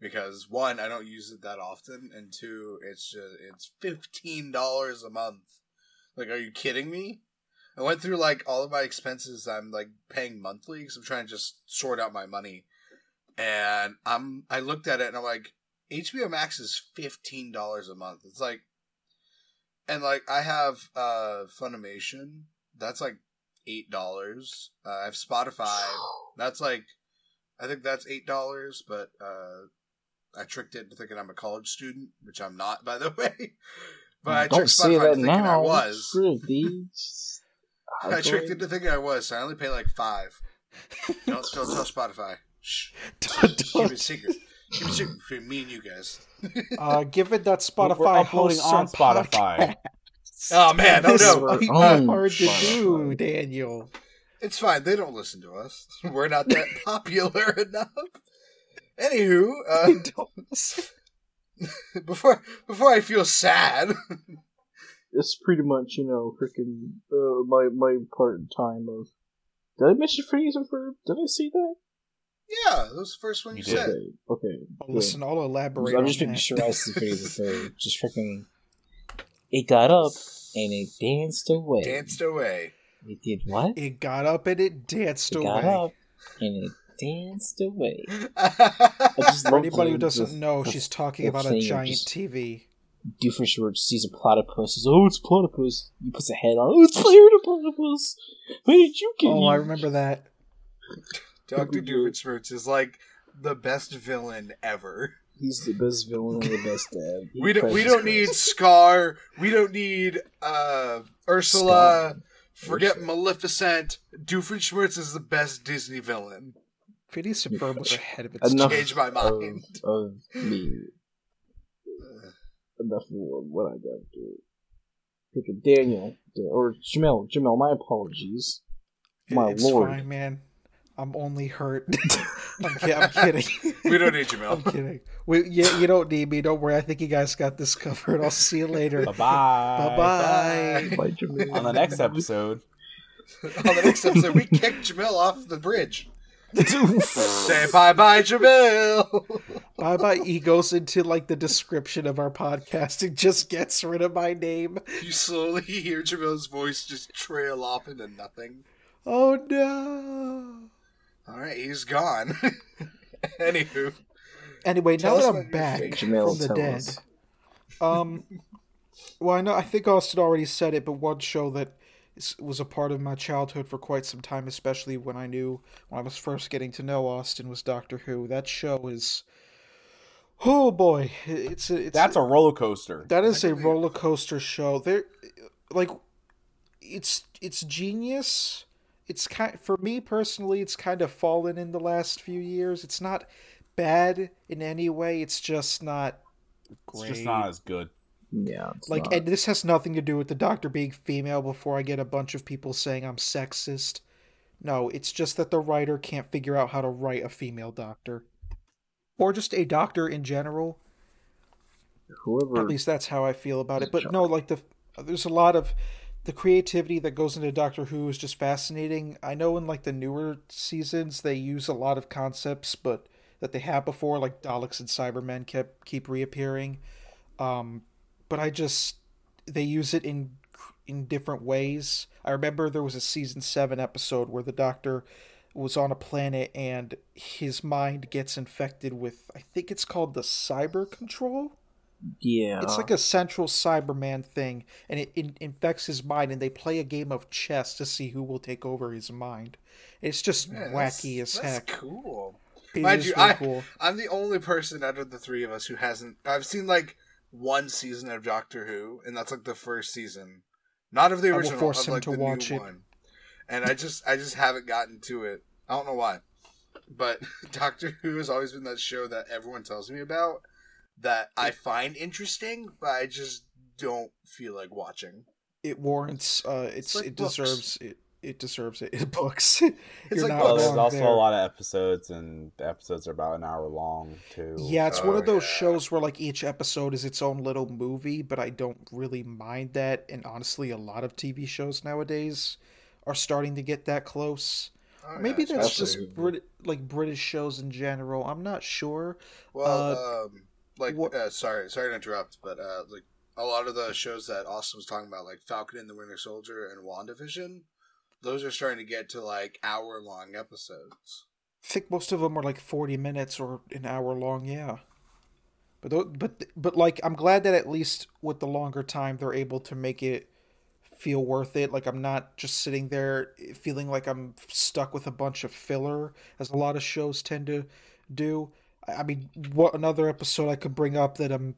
because one, I don't use it that often, and two, it's just it's fifteen dollars a month. Like, are you kidding me? I went through like all of my expenses I'm like paying monthly because I'm trying to just sort out my money, and I'm I looked at it and I'm like, HBO Max is fifteen dollars a month. It's like, and like I have uh Funimation, that's like eight dollars. Uh, I have Spotify. That's like, I think that's eight dollars. But uh, I tricked it into thinking I'm a college student, which I'm not, by the way. But I don't tricked Spotify into thinking now. I was. I tricked it into thinking I was. So I only pay like five. Don't don't tell Spotify. Shh. Don't- Keep it secret. Keep it secret between me and you guys. uh, given that Spotify we're uploading hosts on Spotify. podcast, Oh man, oh this no. might be Own hard to do, Daniel. It's fine. They don't listen to us. We're not that popular enough. Anywho, uh, before before I feel sad, It's pretty much, you know, freaking uh, my my part in time of. Did I mention Phineas and Ferb? Did I see that? Yeah, that was the first one you, You did. said. Okay, okay. Good. listen, I'll elaborate. I'm on just making that. sure I see Phineas and Ferb. Just freaking. It got up and it danced away. Danced away. It did what? It got up and it danced It away. got up and it danced away. For anybody who doesn't the- know, the- she's talking about a thing of giant just- TV. Doofenshmirtz sees a platypus. Says, "Oh, it's a platypus." He puts a head on. Oh, it's Flair the platypus. Where did you get? Oh, you? I remember that. Dr. Doofenshmirtz is like the best villain ever. He's the best villain and the best dad. We don't we Jesus don't need Scar. We don't need uh Ursula. Scar. Forget Ursula. Maleficent. Doofenshmirtz is the best Disney villain. Phineas and Ferb was ahead of its Enough time. Change my mind. of me. Enough of what I got to do. Freaking Daniel or Jamel. Jamel, my apologies. My it's lord. fine, man. I'm only hurt. I'm, ki- I'm kidding. We don't need Jamil. I'm kidding. We, yeah, you don't need me. Don't worry. I think you guys got this covered. I'll see you later. Bye bye. Bye bye. Bye, On the next episode, On the next episode, we kick Jamil off the bridge. Say bye bye, Jamil. Bye bye. He goes into like the description of our podcast and just gets rid of my name. You slowly hear Jamil's voice just trail off into nothing. Oh no. All right, he's gone. Anywho, Anyway, Tell now that I'm back. Jamil, from the dead, us. um, well, I know I think Austin already said it, but one show that was a part of my childhood for quite some time, especially when I knew when I was first getting to know Austin, was Doctor Who. That show is, oh boy, it's a, it's that's a roller coaster. That is a roller coaster show. There, like, it's it's genius. It's kind for me personally. It's kind of fallen in the last few years. It's not bad in any way. It's just not It's great. just not as good. Yeah, like, not. and this has nothing to do with the doctor being female. Before I get a bunch of people saying I'm sexist. No, it's just that the writer can't figure out how to write a female doctor, or just a doctor in general. whoever. At least that's how I feel about it. But Sure. no, like the there's a lot of the creativity that goes into Doctor Who is just fascinating. I know in like the newer seasons they use a lot of concepts, but that they had before, like Daleks and Cybermen kept keep reappearing. Um, but I just they use it in in different ways. I remember there was a season seven episode where the Doctor was on a planet and his mind gets infected with I think it's called the cyber control yeah, it's like a central Cyberman thing, and it, it infects his mind, and they play a game of chess to see who will take over his mind. It's just man, wacky that's, as that's heck. cool. It Mind you, really I- cool. I'm the only person out of the three of us who hasn't. I've seen like one season of Doctor Who, and that's like the first season, not of the will original, force of him to the watch new it. one. And I just, I just haven't gotten to it. I don't know why, but Doctor Who has always been that show that everyone tells me about that I find interesting, but I just don't feel like watching. It warrants. Uh, it's, like it books. deserves it. It deserves it. It Books. It's You're like not Well, books. there's also there. a lot of episodes, and the episodes are about an hour long too. Yeah, it's one Oh, of those yeah. shows where like each episode is its own little movie, but I don't really mind that. And honestly, a lot of TV shows nowadays are starting to get that close. Oh, Maybe yeah, that's just Brit- like British shows in general. I'm not sure. Well, um, like, uh, sorry, sorry to interrupt, but uh, like a lot of the shows that Austin was talking about, like Falcon and the Winter Soldier and WandaVision, those are starting to get to like hour long episodes. I think most of them are like 40 minutes or an hour long, yeah. But tho- but but like I'm glad that at least with the longer time they're able to make it feel worth it. Like I'm not just sitting there feeling like I'm stuck with a bunch of filler as a lot of shows tend to do. I I mean, what another episode I could bring up that I'm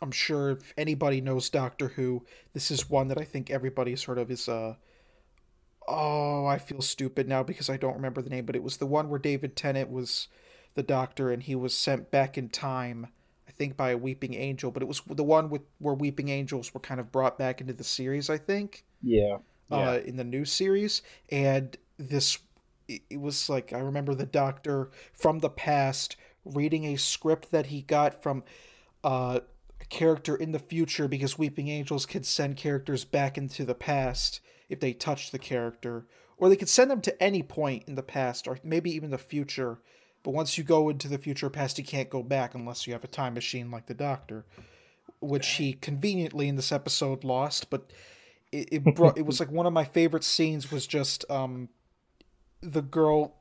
I'm sure if anybody knows Doctor Who, this is one that I think everybody sort of is uh oh, I feel stupid now because I don't remember the name, but it was the one where David Tennant was the doctor and he was sent back in time, I think by a weeping angel, but it was the one with where weeping angels were kind of brought back into the series, I think, yeah. uh, in the new series, and this it it was like I remember the doctor from the past reading a script that he got from uh, a character in the future because weeping angels could send characters back into the past if they touched the character. Or they could send them to any point in the past or maybe even the future. But once you go into the future past you can't go back unless you have a time machine like the doctor which he conveniently in this episode lost. But it, it brought it was like one of my favorite scenes was just um the girl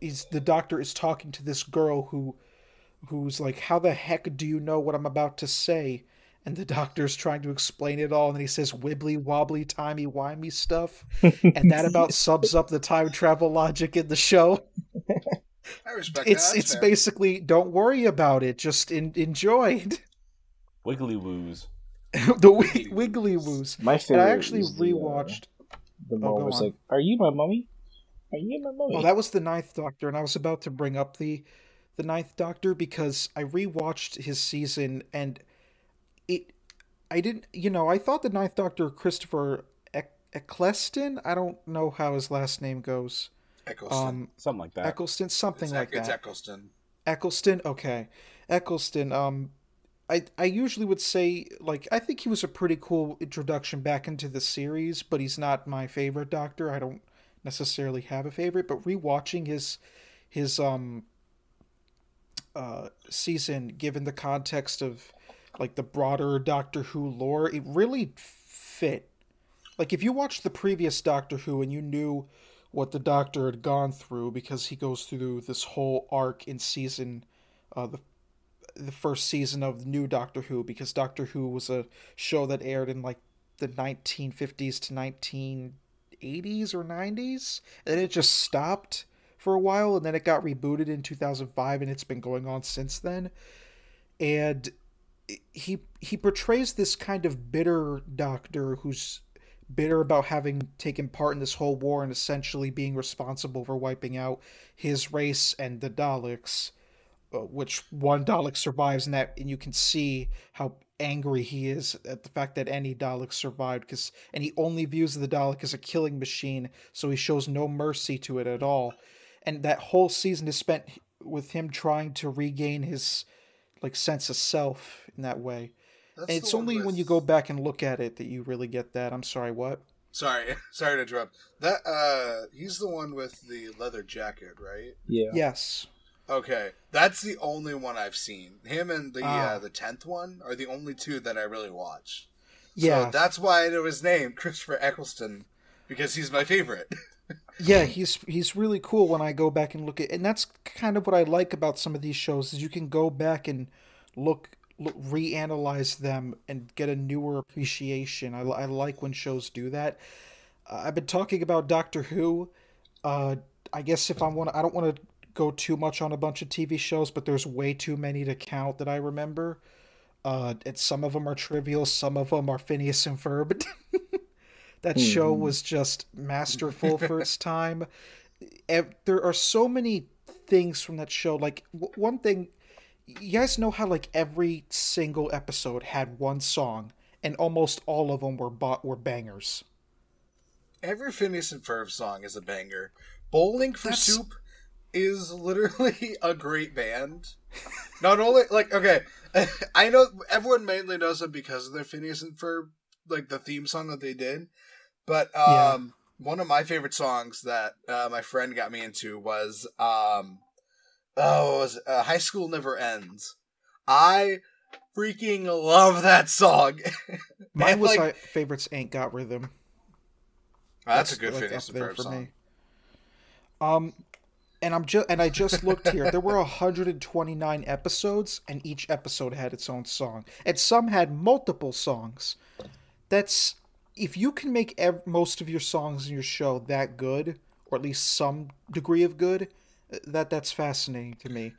is the doctor is talking to this girl who who's like how the heck do you know what i'm about to say and the doctor's trying to explain it all and he says wibbly wobbly timey wimey stuff and that about sums up the time travel logic in the show I respect it's that. it's fair. basically don't worry about it just in, enjoy Wiggly woos. the wi- wiggly woos My and favorite. i actually is the, uh, rewatched the Oh, mom go was on. like, "Are you my mummy? Are you my mummy?" Well, that was the Ninth Doctor, and I was about to bring up the the Ninth Doctor because I rewatched his season, and it I didn't, you know, I thought the Ninth Doctor Christopher Eccleston. I don't know how his last name goes. Eccleston. Um, Something like that. Eccleston, something it's, like Eck- it's that. Eccleston. Eccleston, okay, Eccleston. Um, I I usually would say like I think he was a pretty cool introduction back into the series, but he's not my favorite Doctor. I don't necessarily have a favorite, but rewatching his his um uh season, given the context of like the broader Doctor Who lore, it really fit. Like if you watched the previous Doctor Who and you knew what the Doctor had gone through, because he goes through this whole arc in season, uh, the the first season of the new Doctor Who, because Doctor Who was a show that aired in like the 1950s to 1980s or 90s, and it just stopped for a while, and then it got rebooted in 2005, and it's been going on since then. And he he portrays this kind of bitter doctor who's bitter about having taken part in this whole war and essentially being responsible for wiping out his race and the Daleks, which one Dalek survives, and that and you can see how angry he is at the fact that any Dalek survived, because and he only views the Dalek as a killing machine, so he shows no mercy to it at all, and that whole season is spent with him trying to regain his like sense of self in that way. That's And it's one only when you go back and look at it that you really get that. I'm sorry, what? Sorry, sorry to interrupt. That uh, he's the one with the leather jacket, right? Yeah. Yes. Okay, that's the only one I've seen. Him and the Ah. uh, the tenth one are the only two that I really watch. Yeah. so that's why it was named Christopher Eccleston because he's my favorite. yeah, he's he's really cool when I go back and look at and that's kind of what I like about some of these shows is you can go back and look, look reanalyze them and get a newer appreciation. I, I like when shows do that. Uh, I've been talking about Doctor Who. Uh, I guess if I want, I don't want to go too much on a bunch of TV shows, but there's way too many to count that I remember. Uh, and some of them are trivial, some of them are Phineas and Ferb. that show Mhm. was just masterful for its time. There are so many things from that show. Like w- one thing, you guys know how like every single episode had one song, and almost all of them were bought were bangers. Every Phineas and Ferb song is a banger. Bowling for That's- Soup is literally a great band. Not only like okay, I know everyone mainly knows them because of their Phineas and Ferb like the theme song that they did, but um, Yeah. one of my favorite songs that uh, my friend got me into was um, oh, it was uh, High School Never Ends. I freaking love that song. Mine was like- my favorites. Ain't got rhythm. That's, a good like, Phineas and Ferb for song. me. Um, and I'm just and I just looked here. There were 129 episodes, and each episode had its own song, and some had multiple songs. That's if you can make ev- most of your songs in your show that good, or at least some degree of good, that that's fascinating to me.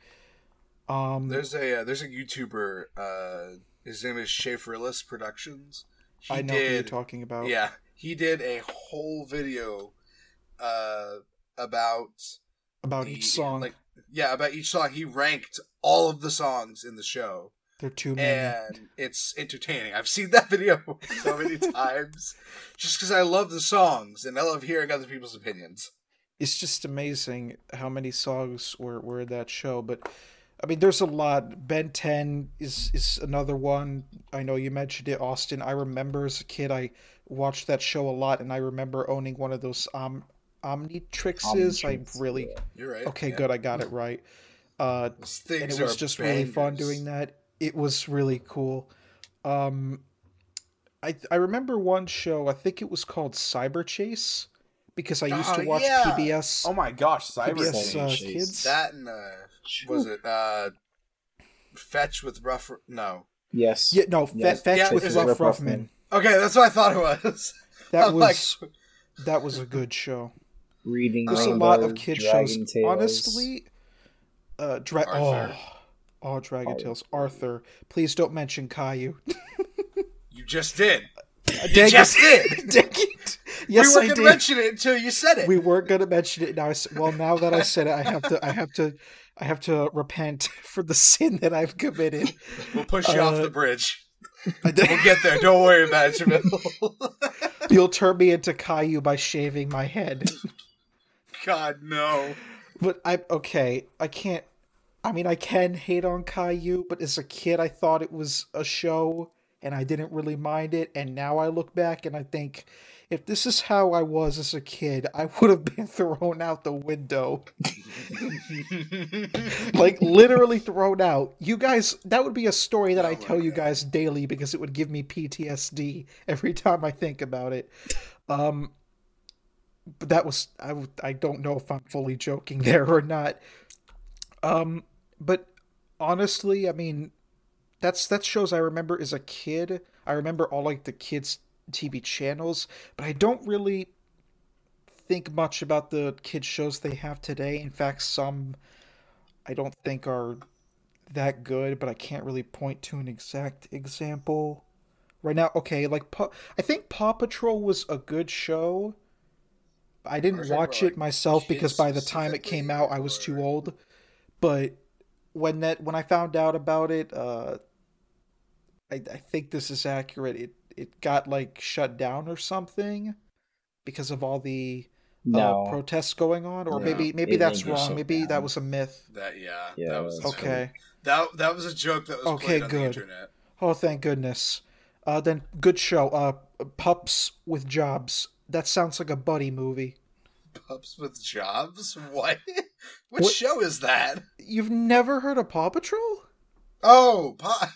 Um, There's a uh, there's a YouTuber. Uh, his name is Schaffrillas Productions. He I know who you're did. talking about. Yeah, he did a whole video uh, about about each song. Like, yeah, about each song. He ranked all of the songs in the show, They're too many. and it's entertaining. I've seen that video so many times, just because I love the songs and I love hearing other people's opinions. it's just amazing how many songs were, were in that show. But I mean, there's a lot. Ben Ten is is another one. I know you mentioned it, Austin. I remember as a kid, I watched that show a lot, and I remember owning one of those um Omnitrixes. I Omnitrix, really yeah. You're right. okay, yeah. good. I got it right. Uh, Those and it was are just really fun doing that. It was really cool. Um, I I remember one show. I think it was called Cyberchase because I used Oh, to watch yeah. PBS. Oh my gosh, Cyber PBS Chase. uh, Chase. Kids. That and uh, was it uh, Fetch with Ruff? No. Yes. Yeah, no, Yes. Fetch Yeah, with it's Ruff Ruff Ruffman. Ruffman. Okay, that's what I thought it was. That was like, that was a good show. Reading There's a lot of kid Dragon shows. Tales. Honestly, uh, Dra- Arthur. oh, oh, Dragon Arthur. Tales, Arthur. Please don't mention Caillou. you just did. Dang You it. just did. Dang it. Yes, we weren't I gonna did. mention it until you said it. we weren't gonna mention it. Now, I s- well, now that I said it, I have to. I have to. I have to repent for the sin that I've committed. We'll push you off Uh, the bridge. We'll get there. Don't worry about it, Jamil. You'll turn me into Caillou by shaving my head. God no. But I okay, I can't. I mean, I can hate on Caillou, but as a kid, I thought it was a show, and I didn't really mind it. And now I look back and I think, if this is how I was as a kid, I would have been thrown out the window, like literally thrown out. You guys, that would be a story that I tell you guys daily because it would give me PTSD every time I think about it. Um, but that was I, I don't know if I'm fully joking there or not. Um, but honestly, I mean, that's that shows I remember as a kid. I remember all like the kids TV channels, but I don't really think much about the kids shows they have today. In fact, some I don't think are that good, but I can't really point to an exact example right now. Okay, like Pa- I think Paw Patrol was a good show. I didn't Are watch about, it like, myself because by the time it came out, I was too old. But when that when I found out about it, uh, I I think this is accurate. It it got like shut down or something because of all the No. uh, protests going on, or No, maybe maybe it that's wrong. shut Maybe that was a myth. That yeah. Yeah, That was that's Okay. That that was a joke that was Okay, played on good. the internet. Oh, thank goodness. Uh, then good show. Uh, pups with jobs. That sounds like a buddy movie. Pups with jobs? What? Which What- show is that? You've never heard of Paw Patrol? Oh, pa-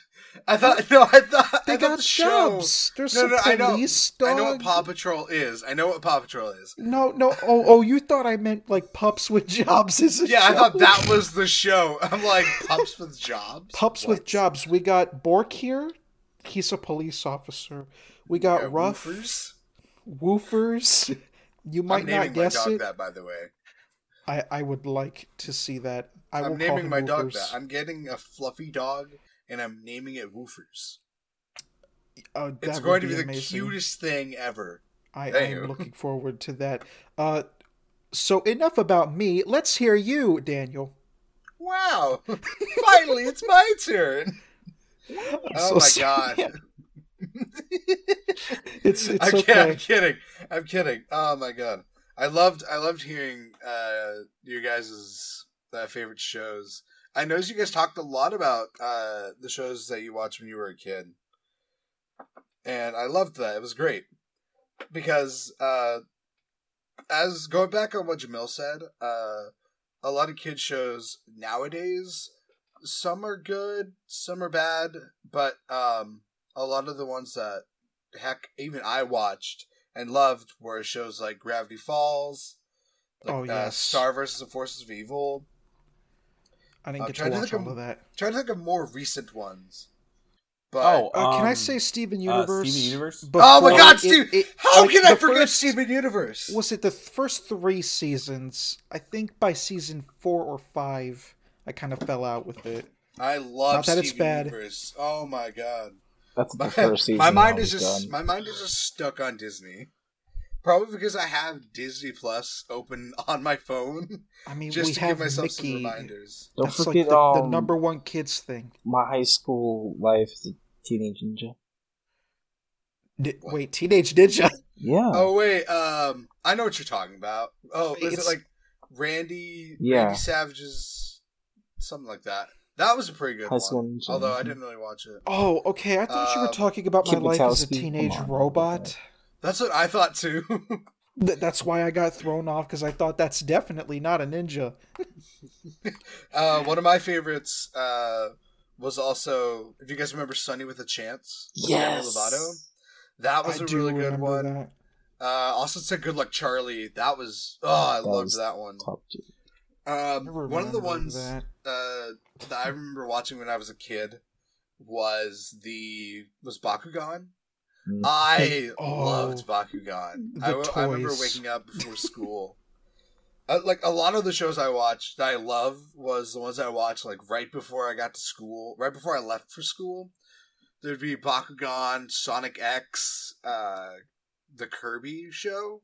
I thought no, I thought They I thought got the show. jobs. There's No, some no, I know. police I know what. Paw Patrol is. I know what Paw Patrol is. No, no. Oh, oh, you thought I meant like pups with jobs is a Yeah, I thought that was the show. I'm like pups with jobs. Pups with jobs. We got Bork here. He's a police officer. We got Yeah, Ruff. Woofers. You might I'm not naming my guess dog it. that, by the way. I, I would like to see that. I I'm naming my dog that. I'm getting a fluffy dog, and I'm naming it Woofers. Uh, that It's going to be the amazing. cutest thing ever. I am looking forward to that. Uh, so enough about me. Let's hear you, Daniel. Wow! Finally, it's my turn. I'm Oh so my sorry. god! It's it's I'm, okay. kidding, I'm kidding. I'm kidding. Oh my god! I loved I loved hearing uh, your guys' uh, favorite shows. I noticed you guys talked a lot about uh, the shows that you watched when you were a kid, and I loved that. It was great because uh, as going back on what Jamil said, uh, a lot of kid shows nowadays. Some are good, some are bad, but um, a lot of the ones that heck even I watched and loved were shows like Gravity Falls, like, Oh, uh. Star versus the Forces of Evil. I didn't I'm get to trying to think all of- of that. trying to think of more recent ones. But Oh, Uh, can I um, say Steven uh, Universe? Steven Universe? oh my before God, it- Steve! it- how like, can I forget first- Steven Universe? Was it the first three seasons? I think by season four or five, I kind of fell out with it. I love Not that Steven it's bad. Universe. Oh my god, That's the my, first season. my mind I is just done. my mind is just stuck on Disney. Probably because I have Disney Plus open on my phone, I mean, just we to have give myself some Mickey. reminders. Don't That's forget like the, um, the number one kids thing. my high school life is a teenage ninja. Di- wait, Teenage Ninja? Yeah. Oh wait, um, I know what you're talking about. Oh, is It's- it like Randy? Yeah. Randy Savage's something like that. That was a pretty good High School one. Ninja. Although I didn't really watch it. Oh, okay. I thought you were Um, talking about my Kip life as a teenage on, robot. That's what I thought too. Th- that's why I got thrown off because I thought that's definitely not a ninja. uh, one of my favorites uh, was also if you guys remember Sunny with a Chance. with Demi Yes. Lovato. That was I a do really good one. that. Uh, also said Good Luck Charlie. That was oh, I That loved was that one. Top two. I Um, one of the ones that. uh, that I remember watching when I was a kid was the was Bakugan. Mm. I Oh, loved Bakugan. I, I, w- I remember waking up before school. uh, like a lot of the shows I watched that I love was the ones I watched like right before I got to school, right before I left for school. There'd be Bakugan, Sonic X, uh, the Kirby show.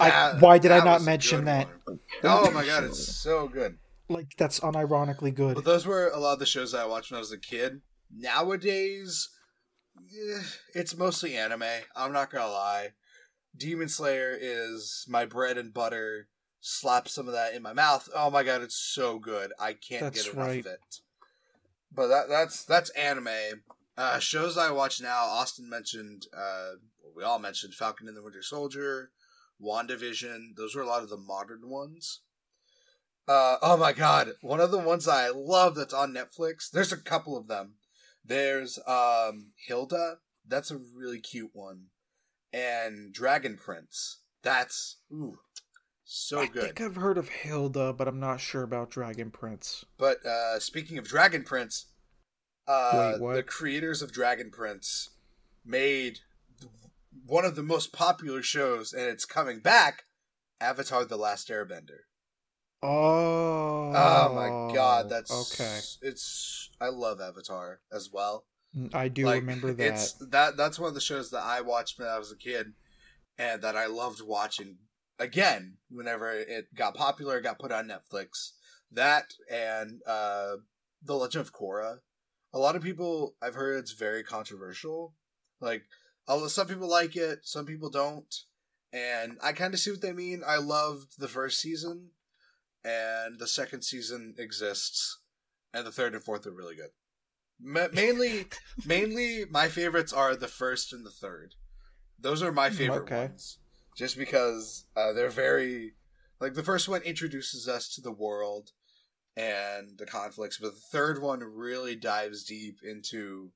I- why did I not mention that? one. Oh my god, it's so good. Like that's unironically good. But those were a lot of the shows I watched when I was a kid. Nowadays, eh, it's mostly anime. I'm not gonna lie. Demon Slayer is my bread and butter. Slap some of that in my mouth. Oh my god, it's so good. I can't That's get enough right. of it. But that that's that's anime. Uh, shows I watch now. Austin mentioned. Uh, we all mentioned Falcon and the Winter Soldier, WandaVision. Those were a lot of the modern ones. Uh, oh my god, one of the ones I love that's on Netflix. There's a couple of them. There's um Hilda. That's a really cute one, and Dragon Prince. That's ooh, so I good. think I've heard of Hilda, but I'm not sure about Dragon Prince. But uh, speaking of Dragon Prince, uh, Wait, the creators of Dragon Prince made one of the most popular shows, and it's coming back. Avatar: The Last Airbender. Oh. Oh my god, that's okay. It's I love Avatar as well. I do Like, remember that. It's that that's one of the shows that I watched when I was a kid, and that I loved watching again whenever it got popular, it got put on Netflix. That and uh, the Legend of Korra. A lot of people I've heard it's very controversial. Like, although some people like it, some people don't, and I kind of see what they mean. I loved the first season, and the second season exists, and the third and fourth are really good. Ma- mainly, mainly my favorites are the first and the third. Those are my favorite Okay. ones, just because uh, they're very like the first one introduces us to the world and the conflicts, but the third one really dives deep into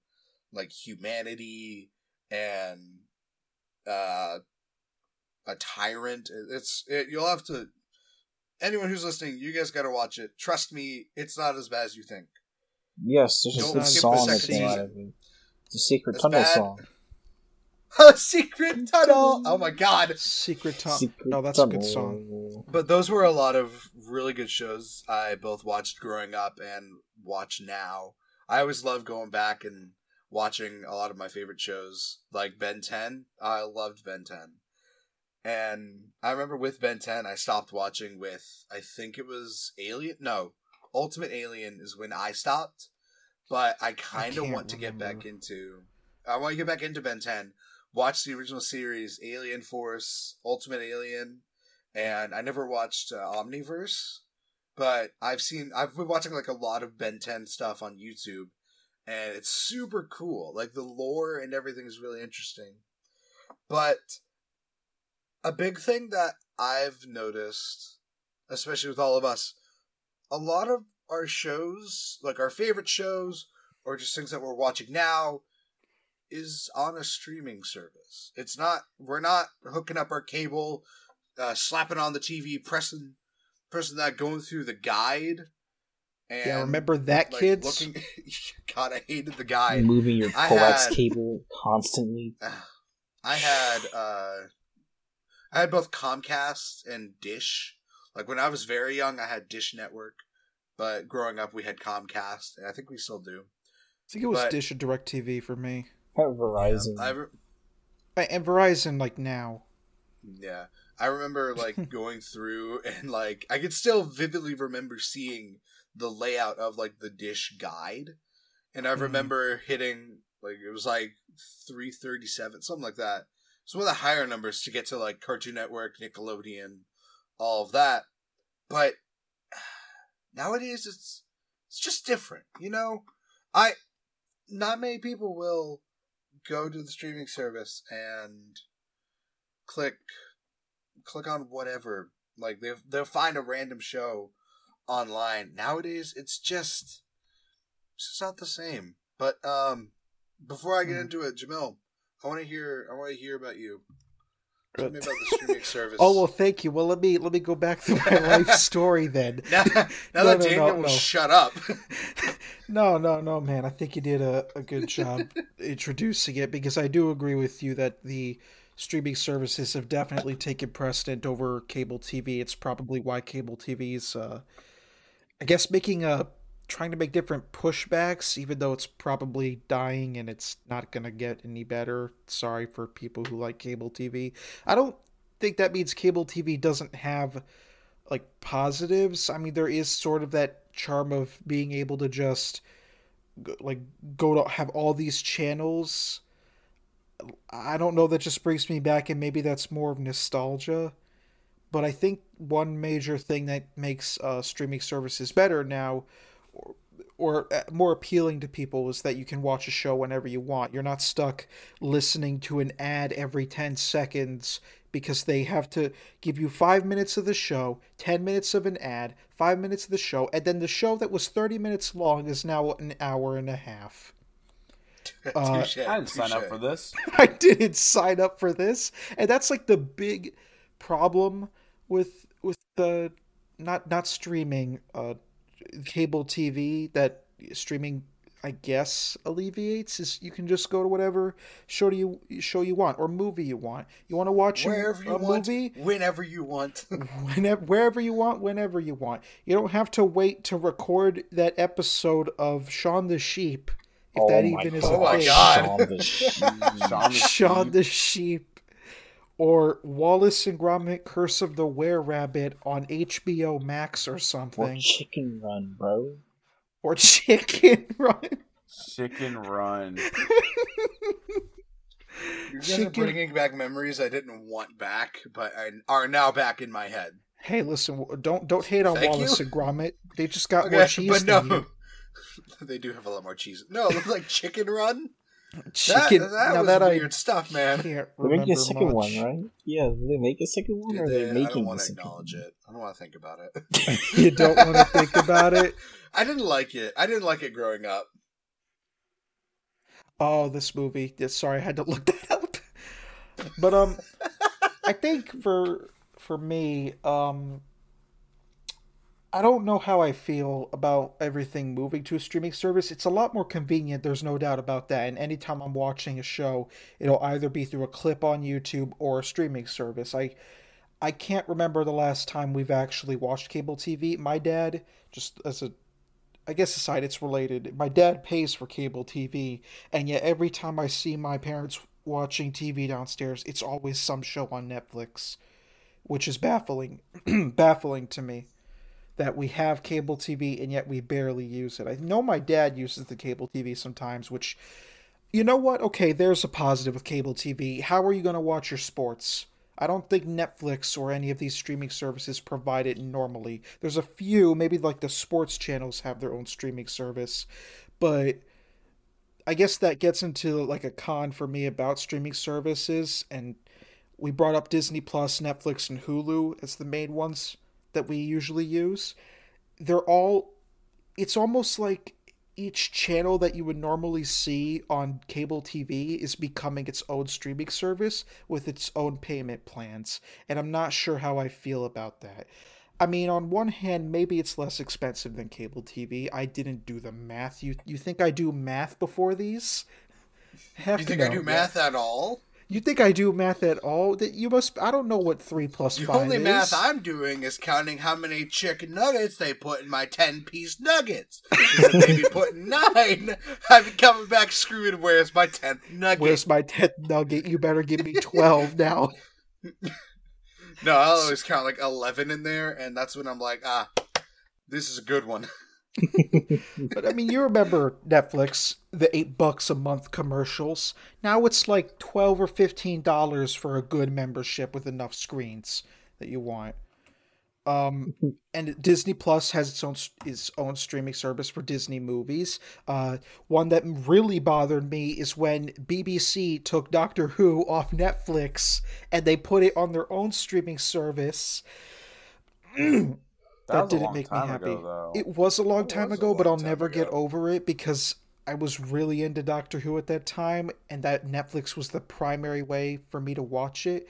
like humanity and uh, a tyrant. It's it, you'll have to. Anyone who's listening, you guys got to watch it. Trust me, it's not as bad as you think. Yes, there's a Don't good the song at second the season. end of Secret It's Tunnel bad. song. Secret tunnel. Oh my god! Secret Tunnel. No, that's a good song. But those were a lot of really good shows I both watched growing up and watch now. I always love going back and watching a lot of my favorite shows, like Ben 10. I loved Ben 10. And I remember with Ben 10, I stopped watching with, I think it was Alien? No, Ultimate Alien is when I stopped. But I kind of want to get back into. I want to get back into Ben 10. Watch the original series, Alien Force, Ultimate Alien, and I never watched uh, Omniverse, but I've seen I've been watching like a lot of Ben 10 stuff on YouTube, and it's super cool. Like the lore and everything is really interesting. But a big thing that I've noticed, especially with all of us, a lot of our shows, like our favorite shows, or just things that we're watching now, is on a streaming service. It's not. We're not hooking up our cable, uh, slapping on the TV, pressing, pressing that, going through the guide. And, Yeah, remember that, like, kids? Looking, God, I hated the guy. Moving your I coax had- cable constantly. I had uh I had both Comcast and Dish. Like when I was very young I had Dish Network, but growing up we had Comcast, and I think we still do. I think it was but- Dish and DirecTV for me. At Verizon. I re- And Verizon, like now. yeah. I remember like going through and like I could still vividly remember seeing the layout of like the Dish guide. And I Mhm. remember hitting like it was like 337 something like that. It's one of the higher numbers to get to like Cartoon Network, Nickelodeon, all of that. But nowadays it's it's just different, you know? I not many people will go to the streaming service and click click on whatever. Like they they'll find a random show online. Nowadays it's just it's just not the same. But um before I get Mhm. into it, Jamil, I want to hear I want to hear about you. Tell me about the streaming service. Oh well, thank you. Well, let me let me go back to my life story then. now, now No, that no, Daniel no, will shut up. no, no, no, man. I think you did a, a good job introducing it because I do agree with you that the streaming services have definitely taken precedent over cable TV. It's probably why cable TV's, uh, I guess, making a trying to make different pushbacks, even though it's probably dying and it's not gonna get any better. Sorry for people who like cable TV. I don't think that means cable TV doesn't have like positives. I mean, there is sort of that charm of being able to just like go to have all these channels I don't know that just brings me back, and maybe that's more of nostalgia. But I think one major thing that makes uh, streaming services better now, or, or uh, more appealing to people, is that you can watch a show whenever you want. You're not stuck listening to an ad every 10 seconds because they have to give you five minutes of the show, 10 minutes of an ad, five minutes of the show, and then the show that was 30 minutes long is now an hour and a half. Uh, Touche, I didn't sign up for this. I didn't sign up for this, and that's like the big problem with with the not not streaming uh cable TV that streaming I guess alleviates is you can just go to whatever show you show you want or movie you want. You want to watch a, Wherever you a want, movie whenever you want. whenever wherever you want whenever you want. You don't have to wait to record that episode of Shaun the Sheep if that my even is Oh a my thing. God. Shaun the Sheep. Shaun the Sheep. The Sheep, or Wallace and Gromit: Curse of the Were Rabbit on HBO Max or something. or something, Chicken Run, bro. or Chicken Run. Chicken Run. You guys are bringing back memories I didn't want back, but are now back in my head. Hey, listen, don't don't hate on Thank Wallace you. and Gromit. They just got Okay, more cheese but than no, you. they do have a lot more cheese. No, it looks like Chicken Run. Chicken. that, that now was that weird I stuff, man. can't They remember make a second much. one, right? Yeah, did they make a second one, or are They- they I making don't want to acknowledge one? it. I don't want to think about it. you don't want to think about it. I didn't like it. I didn't like it growing up. Oh, this movie. Yeah, Sorry, I had to look that up. But um, I think for for me, um, I don't know how I feel about everything moving to a streaming service. It's a lot more convenient. There's no doubt about that. And anytime I'm watching a show, it'll either be through a clip on YouTube or a streaming service. I I can't remember the last time we've actually watched cable TV. My dad, just as a I guess aside it's related. My dad pays for cable TV, and yet every time I see my parents watching TV downstairs, it's always some show on Netflix, which is baffling, baffling to me that we have cable TV and yet we barely use it. I know my dad uses the cable TV sometimes, which you know what? Okay, there's a positive with cable TV. How are you going to watch your sports? I don't think Netflix or any of these streaming services provide it normally. There's a few, maybe like the sports channels have their own streaming service, but I guess that gets into like a con for me about streaming services and we brought up Disney Plus, Netflix and Hulu as the main ones that we usually use. They're all it's almost like each channel that you would normally see on cable TV is becoming its own streaming service with its own payment plans. And I'm not sure how I feel about that. I mean, on one hand, maybe it's less expensive than cable TV. I didn't do the math. You you think I do math before these? Heck You think no. I do math at all? You think I do math at all? That you must. I don't know what three plus The five only is. math I'm doing is counting how many chicken nuggets they put in my 10 piece nuggets. Because if they be putting nine, I'd be coming back screwed. Where's my 10th nugget? Where's my tenth nugget? You better give me twelve now. No, I'll always count like 11 in there, and that's when I'm like, ah, this is a good one. But I mean, you remember Netflix, the eight bucks a month commercials. Now it's like twelve or fifteen dollars for a good membership with enough screens that you want. Um, and Disney Plus has its own its own streaming service for Disney movies. Uh, one that really bothered me is when BBC took Doctor Who off Netflix and they put it on their own streaming service. That, that didn't make me happy. ago. It was a long It time ago, but I'll never get over it because I was really into Doctor Who at that time, and that Netflix was the primary way for me to watch it.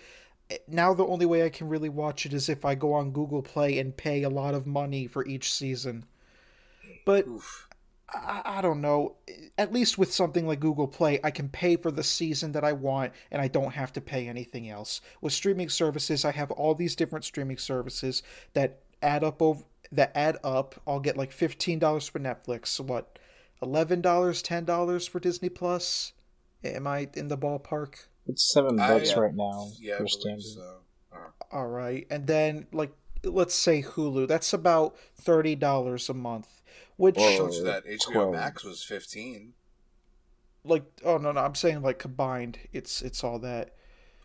Eh, Now the only way I can really watch it is if I go on Google Play and pay a lot of money for each season. But Oof. I, I don't know. At least with something like Google Play, I can pay for the season that I want and I don't have to pay anything else. With streaming services, I have all these different streaming services that add up over that add up. I'll get like $15 for Netflix, what? $11, $10 for Disney Plus? Am I in the ballpark? It's seven bucks yeah. right now Yeah, for standard. so. Uh, All right. And then like let's say Hulu, that's about $30 a month, which Whoa. told that HBO 12. Max was 15. like oh no no I'm saying like combined it's it's all that.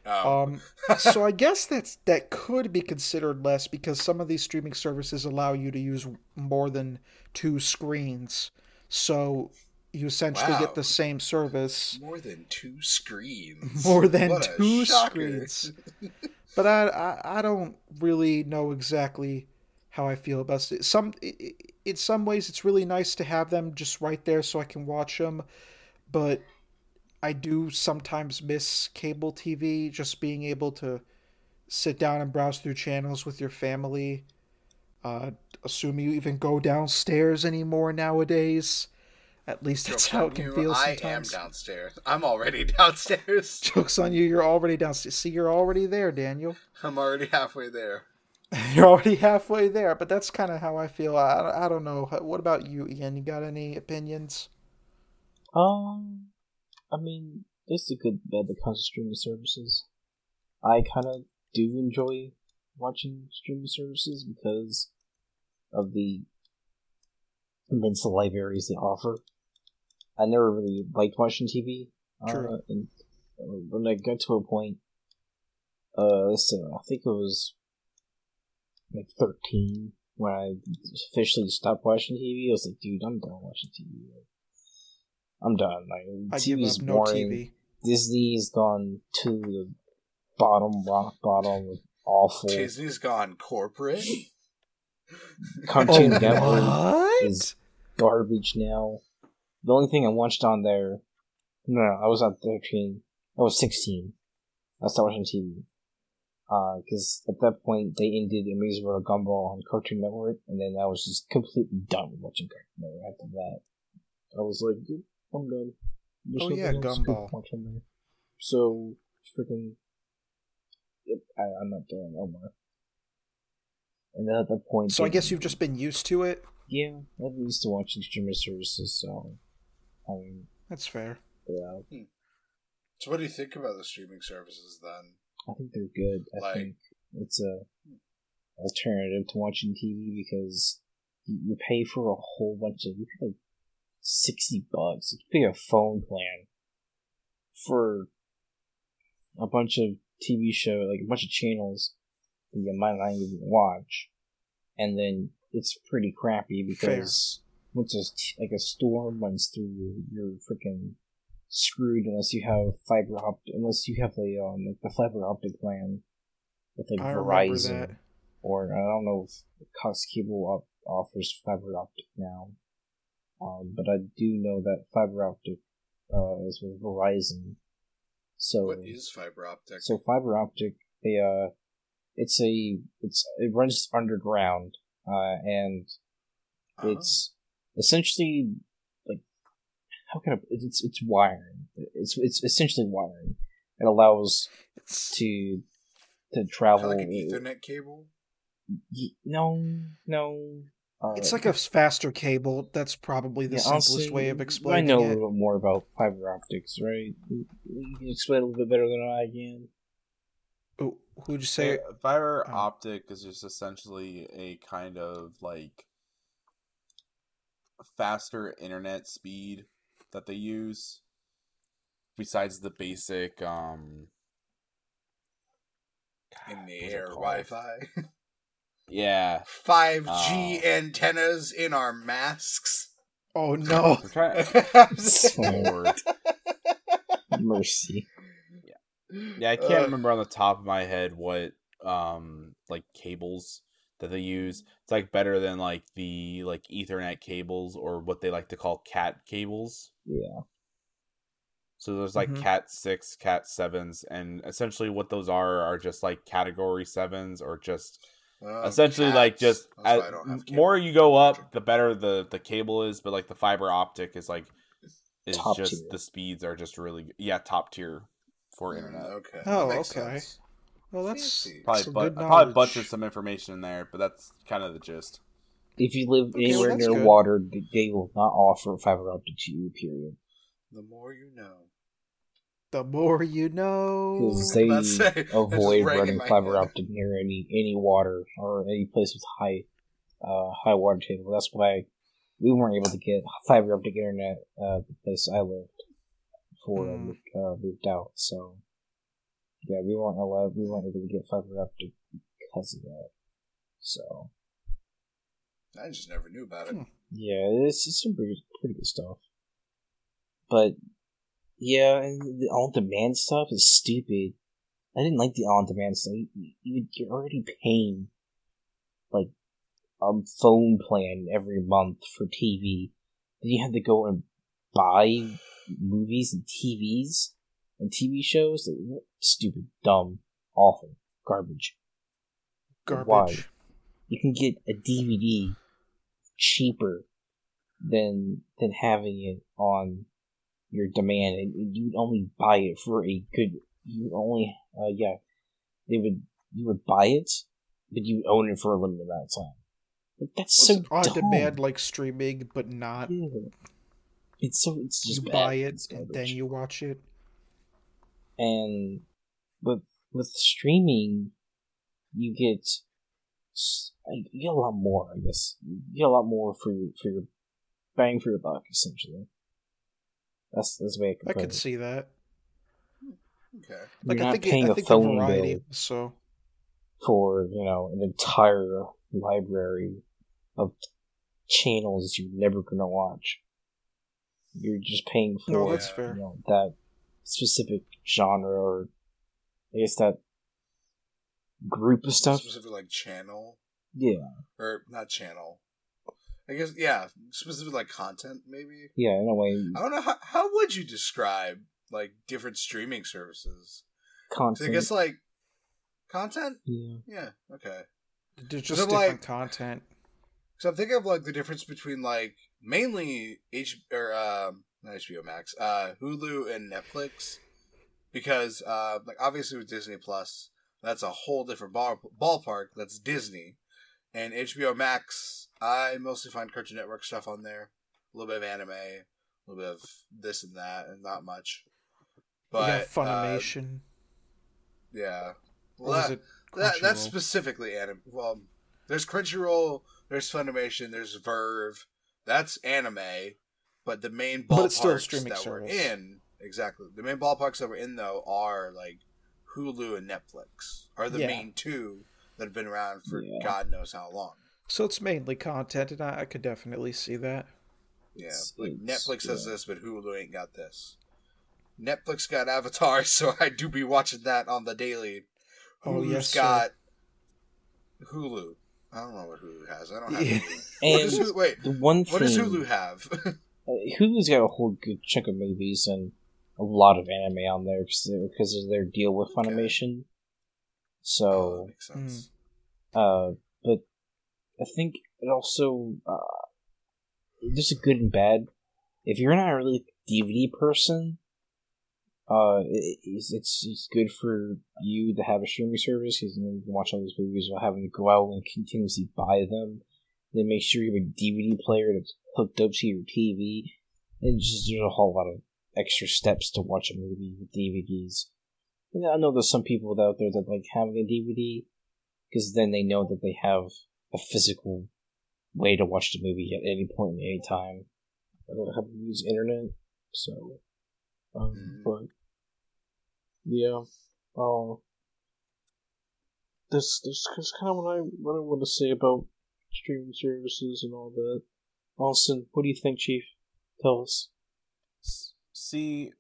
Oh. Um, so I guess that's that could be considered less because some of these streaming services allow you to use more than two screens. So you essentially Wow. get the same service more than two screens. more than What two screens. But I, I I don't really know exactly how I feel about it. Some in some ways it's really nice to have them just right there so I can watch them, but I do sometimes miss cable TV just being able to sit down and browse through channels with your family. Uh, assume you even go downstairs anymore nowadays. At least that's Joke's how it can you, feel I am downstairs. I'm already downstairs. Jokes on you, you're already downstairs. See, you're already there, Daniel. I'm already halfway there. You're already halfway there, but that's kind of how I feel. I, I don't know. What about you, Ian? You got any opinions? Um, I mean, there's the good, bad that comes with streaming services. I kind of do enjoy watching streaming services because of the immense libraries they offer. I never really liked watching TV. True. Uh, and uh, when I got to a point, uh, let's see, I think it was like 13 when I officially stopped watching TV. I was like, dude, I'm done watching TV. Like, I'm done. Like, I give TV's up no boring. TV. Disney's gone to the bottom, rock bottom, awful. Disney's gone corporate. Cartoon Oh, Network what? is garbage now. The only thing I watched on there, no, no, I was not 13. I was 16. I started watching TV. Because uh, at that point, they ended Amazing World of Gumball on Cartoon Network, and then I was just completely done with watching Cartoon Network after that. I was like, "Dude, I'm done. There's Oh, oh yeah, Gumball. watch on there. So, freaking. Yep, I, I'm not doing it no. And then at that point. So I guess you've just been used to it. yeah, I'm used to watching streaming services, so I mean, That's fair. yeah, hmm. So, what do you think about the streaming services then? I think they're good. I Like- think it's a alternative to watching TV because you, you pay for a whole bunch of you pay like sixty bucks. You pay a phone plan for a bunch of TV show, like a bunch of channels that you might not even watch, and then it's pretty crappy because once a, t- like a storm runs through, you're freaking screwed unless you have fiber optic, unless you have the um like the fiber optic plan with like I Verizon or I don't know if Cox Cable op- offers fiber optic now, um, but I do know that fiber optic uh, is with Verizon. So What is fiber optic? so fiber optic, they uh, it's a it's it runs underground, uh, and Oh. it's essentially like how can I? It's it's wiring. It's it's essentially wiring. It allows to to travel. like an Ethernet cable. No, no. Uh, it's like a faster cable. That's probably the yeah, simplest honestly, way of explaining it. I explaining know a little bit more about fiber optics, right? You you can explain a little bit better than I can. Oh, who'd you say? Uh, fiber um, optic is just essentially a kind of like faster internet speed that they use besides the basic um In the air? Wi-Fi. yeah 5G Oh. antennas in our masks. Oh no! I'm trying Lord. Mercy. yeah yeah, i can't Uh, remember on the top of my head what um like cables that they use it's like better than like the like ethernet cables or what they like to call cat cables Yeah. So there's like Mhm. Cat six, Cat sevens, and essentially what those are are just like category sevens or just Oh, essentially like just That's as, I don't have more you go up, the better the the cable is. But like the fiber optic is like is Top just tier. the speeds are just really yeah top tier for Mm, internet. Okay. Oh, okay. sense. Well, that's Fancy. Probably some but good I probably butchered some information in there, but that's kind of the gist. If you live Okay, anywhere that's near good. water, they will not offer fiber optic to you. Period. The more you know. The more you know. They Let's say, it's avoid running fiber head. optic near any any water or any place with high uh, high water table. That's why we weren't able to get fiber optic internet uh, the place I lived. before Mm. I moved, uh, moved out. So yeah, we weren't allowed. We weren't able to get fiber optic because of that. So I just never knew about it. Hmm. yeah, it's, it's some pretty, pretty good stuff. But yeah, and the on demand stuff is stupid. I didn't like the on demand stuff. You, you, you're already paying like a phone plan every month for TV. Then you have to go and buy movies and TVs and TV shows. Stupid, dumb, awful, garbage. Garbage. Why? You can get a DVD cheaper than than having it on your demand, and you would only buy it for a good. You only, uh, yeah, they would. You would buy it, but you own it for a limited amount of time. Like, that's so on dumb. demand like streaming, but not. Yeah. It's so it's just You buy it and then you watch it. and with with streaming, you get you get a lot more. I guess you get a lot more for your for your bang for your buck. Essentially, that's that's the way I can I could it. see that. Okay. Like You're I not think it, paying I a think a phone variety. bill So for you know an entire library of channels you're never gonna watch. You're just paying for no, that's fair. you know that specific genre or I guess that group of stuff. Specific like channel Yeah, or not channel. I guess yeah, specific like content maybe. yeah. In a way, I don't know how how would you describe like different streaming services. content. I guess like content. yeah, Yeah. Okay. There's just different like- content. So I'm thinking of like the difference between like mainly H or um not HBO Max, uh Hulu and Netflix, because uh like obviously with Disney Plus, that's a whole different ball ballpark. That's Disney, and HBO Max. I mostly find Cartoon Network stuff on there, a little bit of anime, a little bit of this and that, and not much. But uh, Funimation. yeah, or Well, is that- it that, that's specifically anime. Well, there's Crunchyroll, there's Funimation, there's VRV. That's anime, but the main ballparks But it's still a streaming that service. we're in, exactly. The main ballparks that we're in though are like Hulu and Netflix are the Yeah. main two that have been around for Yeah. God knows how long. So it's mainly content, and I, I could definitely see that. Yeah, It's- like it's- Netflix has this, but Hulu ain't got this. Netflix got Avatar, so I do be watching that on the daily. Oh, Hulu's yes, sir. got Hulu. I don't know what Hulu has. I don't have Yeah. Hulu. What and does Hulu, wait, the one thing what does Hulu have? uh, Hulu's got a whole good chunk of movies and a lot of anime on there because of their deal with Okay. Funimation. oh, So, that makes sense. uh, but I think it also uh, there's a good and bad. If you're not really a DVD person, uh, it, it's, it's it's good for you to have a streaming service because you can watch all these movies without having to go out and continuously buy them. Then make sure you have a DVD player that's hooked up to your TV. And just there's a whole lot of extra steps to watch a movie with DVDs. I know there's some people out there that like having a DVD because then they know that they have a physical way to watch the movie at any point in any time. I don't have to use internet, so. Um, Mhm. But yeah, uh, this this is kind of what I what I want to say about streaming services and all that. Austin, what do you think, Chief? Tell us. See,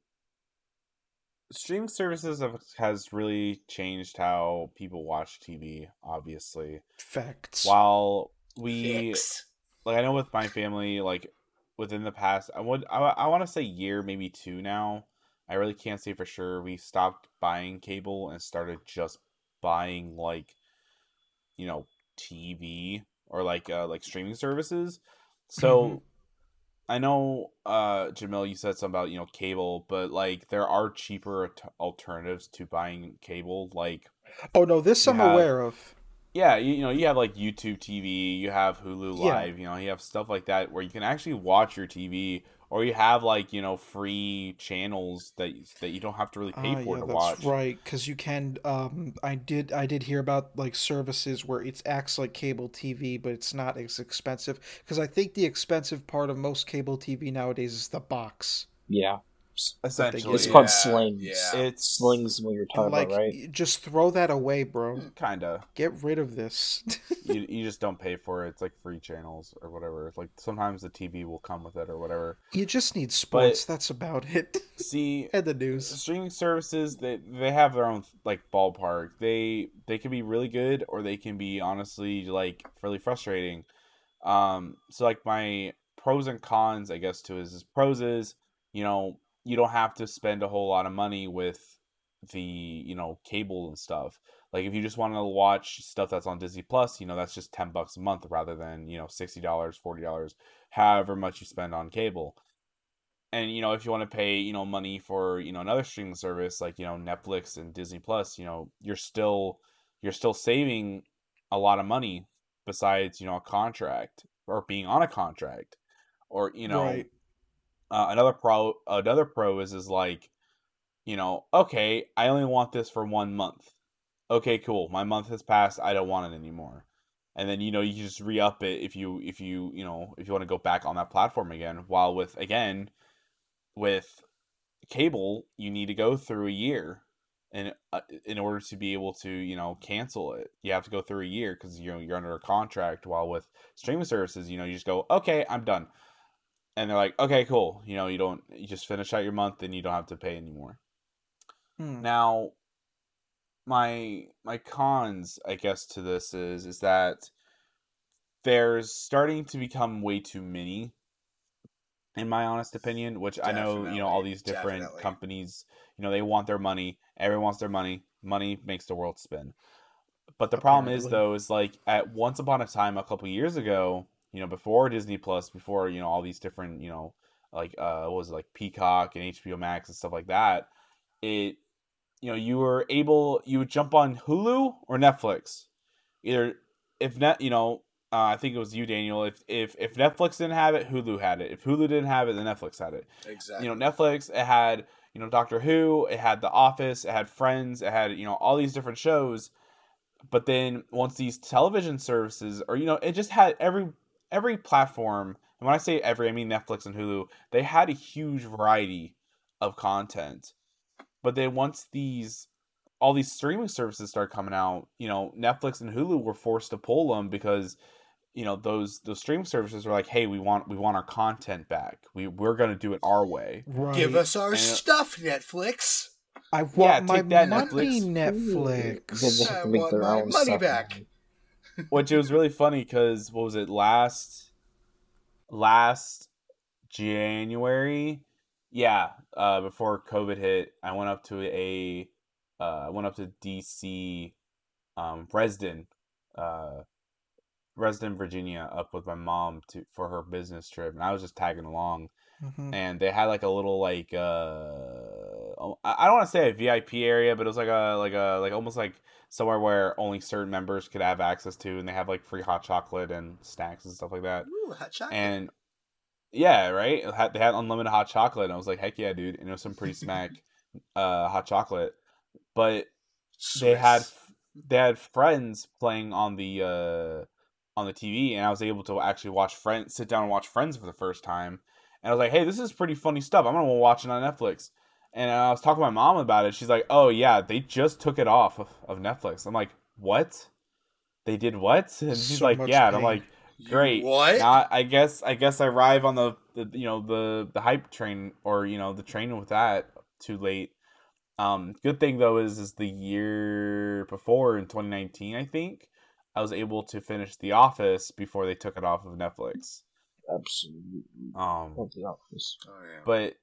streaming services have, has really changed how people watch TV. Obviously, Facts. while we Fix. like, I know with my family, like within the past, I would I, I want to say year, maybe two now. I really can't say for sure. We stopped buying cable and started just buying like, you know, TV or like uh like streaming services. So Mhm. I know uh Jamil you said something about, you know, cable, but like there are cheaper at- alternatives to buying cable like Oh no, this I'm have- aware of. yeah, you, you know, you have like YouTube TV, you have Hulu Yeah. Live, you know, you have stuff like that where you can actually watch your TV or you have like, you know, free channels that that you don't have to really pay Ah, for yeah, to that's watch. right. Because you can. Um, I did. I did hear about like services where it acts like cable TV, but it's not as expensive. Because I think the expensive part of most cable TV nowadays is the box. Yeah, games. essentially. It's called Yeah, slings. yeah. It's Slings is what you're talking like, about, right? just throw that away, bro. kinda. Get rid of this. you, you just don't pay for it. It's like free channels or whatever. Like sometimes the TV will come with it or whatever. you just need sports. That's about it. See, and the news. streaming services they they have their own like ballpark. They they can be really good or they can be honestly like really frustrating. Um, so like my pros and cons, I guess, to is, is pros is you know you don't have to spend a whole lot of money with the you know cable and stuff. Like if you just want to watch stuff that's on Disney Plus, you know that's just ten bucks a month rather than you know sixty dollars, forty dollars, however much you spend on cable and you know if you want to pay you know money for you know another streaming service like you know netflix and disney plus you know you're still you're still saving a lot of money besides you know a contract or being on a contract or you know Right. Uh, another pro another pro is is like you know okay i only want this for one month. Okay cool. My month has passed. I don't want it anymore. And then you know you can just re-up it if you if you you know if you want to go back on that platform again while with again with cable you need to go through a year and uh, in order to be able to you know cancel it. You have to go through a year because you know you're under a contract while with streaming services you know you just go okay i'm done and they're like okay cool you know you don't you just finish out your month and you don't have to pay anymore Hmm. now, my my cons, I guess, to this is is that there's starting to become way too many, in my honest opinion. Which I know, you know, all these different definitely. companies, you know, they want their money. Everyone wants their money. Money makes the world spin. But the problem is, though, is like at once upon a time, a couple years ago, you know, before Disney Plus, before you know all these different, you know, like uh, what was it like Peacock and HBO Max and stuff like that. It, you know, you were able, you would jump on Hulu or Netflix, either if net, you know, uh, I think it was you, Daniel. If if if Netflix didn't have it, Hulu had it. If Hulu didn't have it, then Netflix had it Exactly. you know netflix it had you know doctor who it had the office it had friends it had you know all these different shows but then once these television services or you know it just had every every platform and when i say every i mean netflix and hulu they had a huge variety of content but then once these all these streaming services started coming out you know netflix and hulu were forced to pull them because you know those those streaming services were like hey we want we want our content back we we're going to do it our way Right. Give us our And- uh, stuff, Netflix. I want Yeah, my take that, money, Netflix. Netflix. I want my money stuff. back. Which it was really funny because what was it last last january yeah uh before covid hit i went up to a uh i went up to dc um Reston uh Reston virginia up with my mom to for her business trip and i was just tagging along Mhm. and they had like a little like uh I I don't want to say a VIP area, but it was like a like a like almost like somewhere where only certain members could have access to, and they have like free hot chocolate and snacks and stuff like that. Ooh, hot chocolate. And yeah, right, they had unlimited hot chocolate, and I was like, heck yeah, dude, and it was some pretty smack uh hot chocolate, but they had they had friends playing on the uh on the TV and I was able to actually watch friends sit down and watch Friends for the first time. And I was like, "Hey, this is pretty funny stuff. I'm going to watch it on Netflix." And I was talking to my mom about it. She's like, "Oh yeah, they just took it off of, of Netflix." I'm like, "What? They did what?" And she's So like, much "Yeah." And I'm like, "Great." What? Now, I- I guess I guess I arrive on the, the you know the the hype train or you know the train with that too late. Um, good thing though is is the year before in 2019, I think I was able to finish The Office before they took it off of Netflix. Absolutely. Um, Love the office. Oh, yeah. but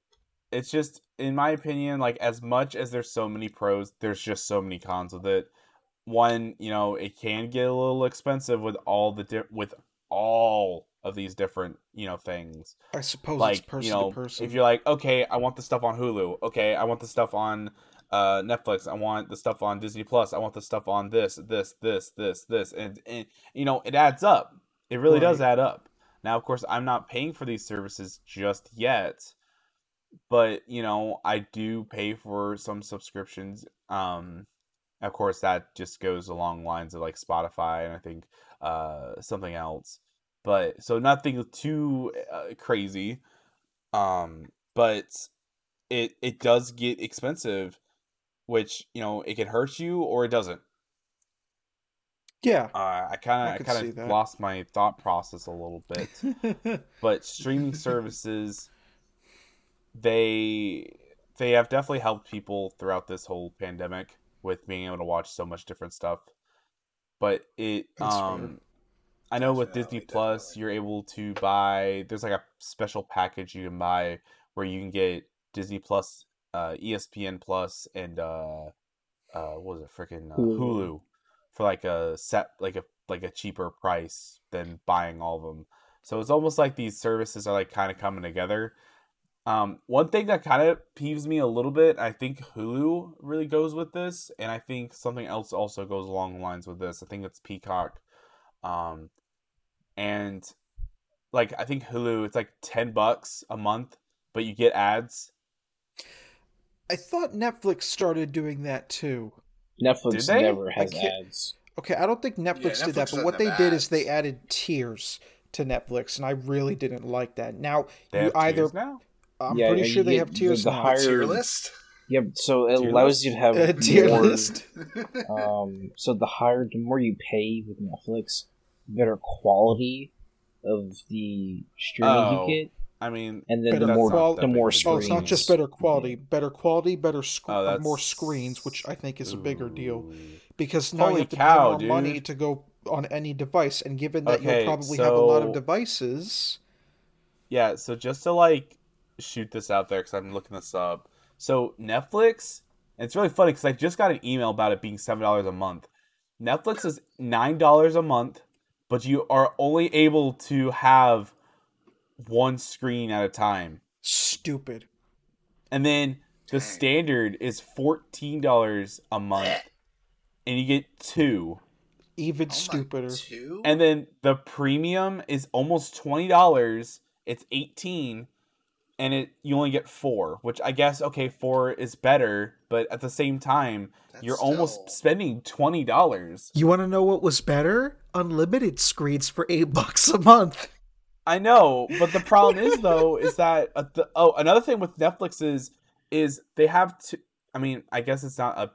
it's just in my opinion, like as much as there's so many pros, there's just so many cons with it. One, you know, it can get a little expensive with all the di- with all of these different you know things. I suppose like it's person you know to person. if you're like okay i want the stuff on hulu. Okay i want the stuff on uh netflix. I want the stuff on disney plus. I want the stuff on this this this this this. And, and you know it adds up. It really does add up. Now of course i'm not paying for these services just yet but you know i do pay for some subscriptions um of course that just goes along lines of like spotify and i think uh something else but so nothing too uh, crazy um but it it does get expensive, which you know it can hurt you or it doesn't. Yeah. Uh, I kind of kind of lost my thought process a little bit. but streaming services they they have definitely helped people throughout this whole pandemic with being able to watch so much different stuff but it That's fair. um i know with disney plus definitely. you're able to buy there's like a special package you can buy where you can get disney plus uh espn plus and uh uh what was it freaking uh, Hulu. hulu for like a set like a like a cheaper price than buying all of them so it's almost like these services are like kind of coming together. Um, one thing that kind of peeves me a little bit, I think Hulu really goes with this, and I think something else also goes along the lines with this. I think it's Peacock, um, and like I think Hulu, it's like ten bucks a month, but you get ads. I thought Netflix started doing that too. Netflix never I has ads. Okay, I don't think Netflix did that, but what they have did is they added tiers to Netflix, and I really didn't like that. Now They you have either tiers now. I'm Yeah, pretty sure they have tiers the now. higher- Tier list. Yeah, so it Tier allows list? you to have A tier more, list. um so the higher the more you pay with Netflix, better quality of the streaming Oh, you get. I mean, And then the more qual- the more screens. Oh, it's not just better quality, better quality, better sc- Oh, uh, more screens, which I think is a bigger deal because now Holy you have to cow, pay more dude. money to go on any device, and given that Okay, you'll probably have a lot of devices, Yeah, so just to like shoot this out there because I'm looking this up. So Netflix, it's really funny because I just got an email about it being seven dollars a month. Netflix is nine dollars a month, but you are only able to have one screen at a time. stupid. And then the Dang. standard is fourteen dollars a month, and you get two. Even Oh stupider. Two. And then the premium is almost twenty dollars. It's eighteen, and it you only get four, which I guess okay, four is better, but at the same time, That's you're almost spending twenty dollars. You want to know what was better? Unlimited screens for eight bucks a month. I know, but the problem is though is that uh, the, oh another thing with Netflix is is they have to. I mean, I guess it's not a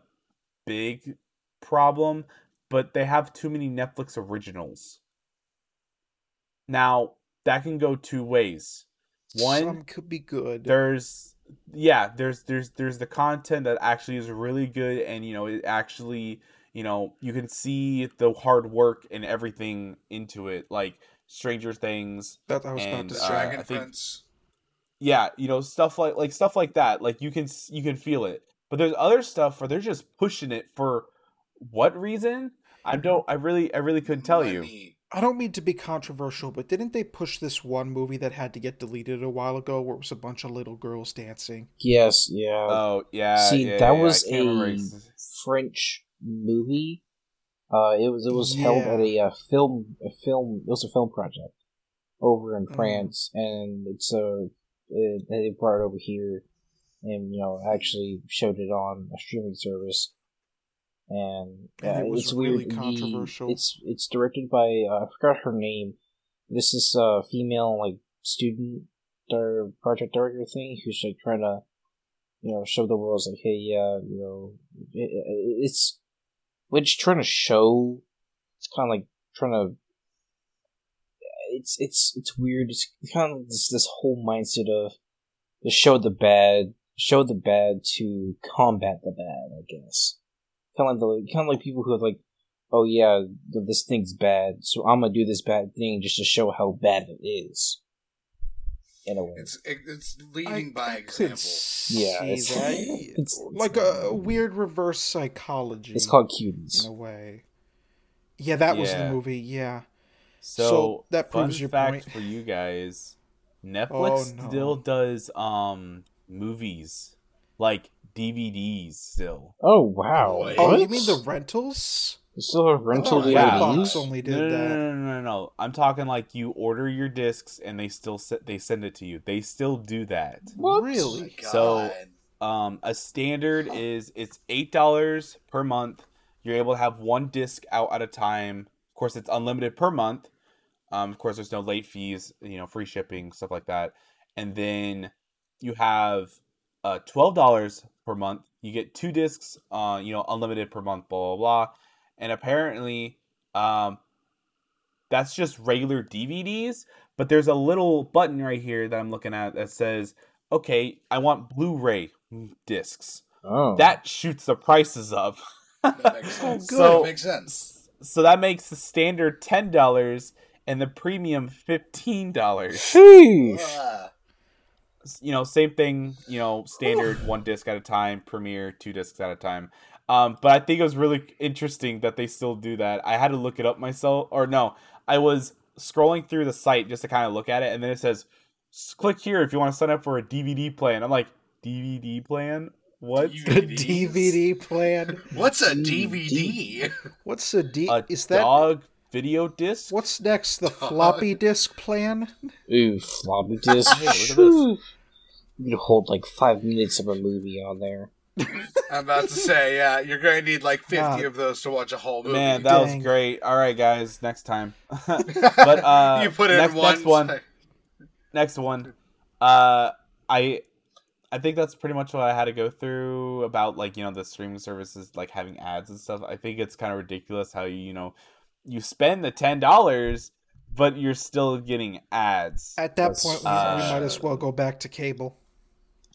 big problem, but they have too many Netflix originals. Now that can go two ways. One, Some could be good. there's yeah there's there's there's the content that actually is really good and you know it actually you know you can see the hard work and everything into it like stranger things that I was about to uh, say. Dragon I think- Prince. yeah you know stuff like like stuff like that like you can you can feel it but there's other stuff where they're just pushing it for what reason i don't i really i really couldn't tell you Money. I don't mean to be controversial, but didn't they push this one movie that had to get deleted a while ago where it was a bunch of little girls dancing? Yes, yeah. oh yeah See, yeah, that yeah, was I can't remember a French movie. Uh, it was it was held at a uh, film a film. It was a film project over in Mm. France, and it's a it, they brought it over here, and you know actually showed it on a streaming service. And, And uh, it was it's really weird. Controversial. it's it's directed by uh, I forgot her name. This is a female like student or project director thing who's like trying to you know show the world like hey yeah you know it, it, it's which trying to show. It's kind of like trying to. It's it's it's weird. It's kind of this this whole mindset of to show the bad, show the bad to combat the bad. I guess kind of like the kind of like people who have like, oh yeah, this thing's bad, so I'm gonna do this bad thing just to show how bad it is. In a way, It's it's leading I- by I could example. see Yeah, it's- that. it's- it's- like a weird reverse psychology. it's called cuties. in a way. Yeah, that was the movie. Yeah. So, So, that fun proves your fact point. for you guys: Netflix Oh, no. still does um movies like DVDs still. Oh wow! Wait. Oh, What? you mean the rentals? There's still have rental Oh, yeah. DVDs? Xbox only did no, no, that. no, no, no, no. I'm talking like you order your discs and they still se- they send it to you. They still do that. What? Really? Oh So- Um, a standard is it's eight dollars per month. You're able to have one disc out at a time. Of course, it's unlimited per month. Um, of course, there's no late fees, you know, free shipping, stuff like that. And then you have uh, twelve dollars per month. You get two discs, uh, you know, unlimited per month, blah blah blah. And apparently, um, that's just regular DVDs. But there's a little button right here that I'm looking at that says, "Okay, I want Blu-ray discs." Oh, That shoots the prices up. That makes sense. good. So- That makes sense. so that makes the standard ten dollars and the premium fifteen dollars. Sheesh. Ah. You know, same thing, you know, standard one disc at a time, premiere two discs at a time. Um, but I think it was really interesting that they still do that. I had to look it up myself, or no, I was scrolling through the site just to kind of look at it, and then it says, "Click here if you want to sign up for a DVD plan." I'm like, "DVD plan? What?" DVDs? DVD plan. What's a DVD? What's a D? A is that dog video disc? what's next? The floppy disk plan? Ooh, floppy disk. Hey, look at this. You could hold like five minutes of a movie on there. I'm about to say, yeah, you're going to need like 50 God. of those to watch a whole movie. Man, that Dang. was great. All right, guys, next time. but uh, you put it next, in one. next one. next one uh i i think that's pretty much what i had to go through about like you know the streaming services like having ads and stuff i think it's kind of ridiculous how you you know you spend the ten dollars but you're still getting ads At that That's- point, we, uh, we might as well go back to cable.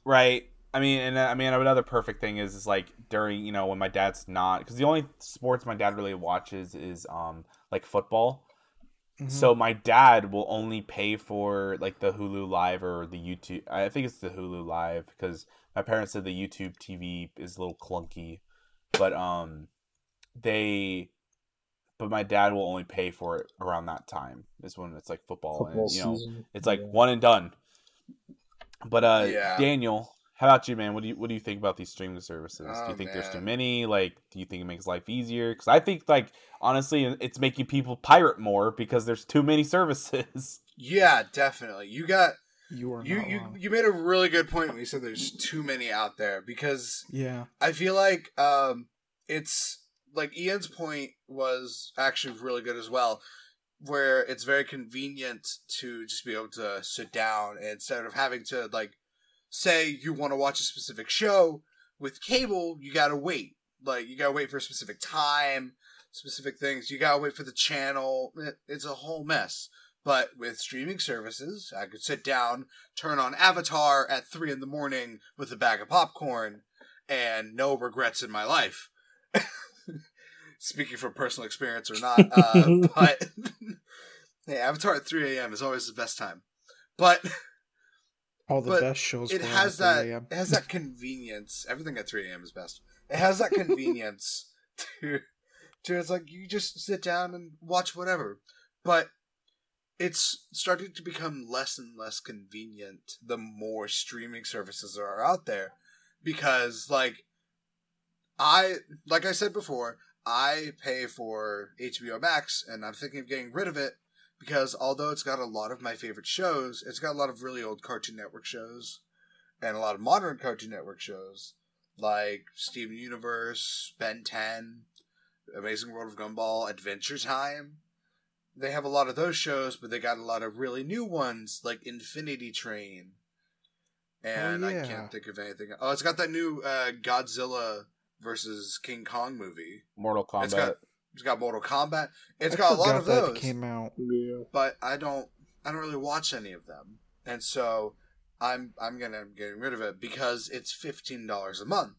right i mean and uh, i mean another perfect thing is is like during you know when my dad's not because the only sports my dad really watches is um like football Mhm. So my dad will only pay for like the Hulu Live or the YouTube. I think it's the Hulu Live because my parents said the YouTube TV is a little clunky, but um, they, but my dad will only pay for it around that time. Is when it's like football, Football and you know season. it's like Yeah. one and done. But uh, Yeah. Daniel, how about you, man? What do you what do you think about these streaming services? do Oh, you think there's too many? Like, do you think it makes life easier? Because I think like honestly, it's making people pirate more because there's too many services. Yeah, definitely. You got You are you you wrong. you made a really good point when you said there's too many out there because Yeah. I feel like um it's like Ian's point was actually really good as well, where it's very convenient to just be able to sit down instead of having to like say you want to watch a specific show with cable, you gotta wait. Like you gotta wait for a specific time, specific things. You gotta wait for the channel. It's a whole mess. But with streaming services, I could sit down, turn on Avatar at three in the morning with a bag of popcorn, and no regrets in my life. Speaking from personal experience or not, uh, but hey, Avatar at three a.m. is always the best time. But All the But best shows. it has at that 3 a.m. it has that convenience. Everything at three a.m. is best. It has that convenience to to it's like you just sit down and watch whatever. But it's starting to become less and less convenient the more streaming services are out there because like I like I said before, I pay for HBO Max and I'm thinking of getting rid of it because although it's got a lot of my favorite shows, it's got a lot of really old Cartoon Network shows and a lot of modern Cartoon Network shows like Steven Universe, Ben 10, Amazing World of Gumball, Adventure Time. They have a lot of those shows, but they got a lot of really new ones like Infinity Train. And I yeah. can't think of anything. Oh, it's got that new uh, Godzilla versus King Kong movie. Mortal Kombat. It's got it's got Mortal Kombat. It's I got a lot of that those came out. Yeah. but I don't I don't really watch any of them. And so I'm I'm gonna I'm getting rid of it because it's fifteen dollars a month.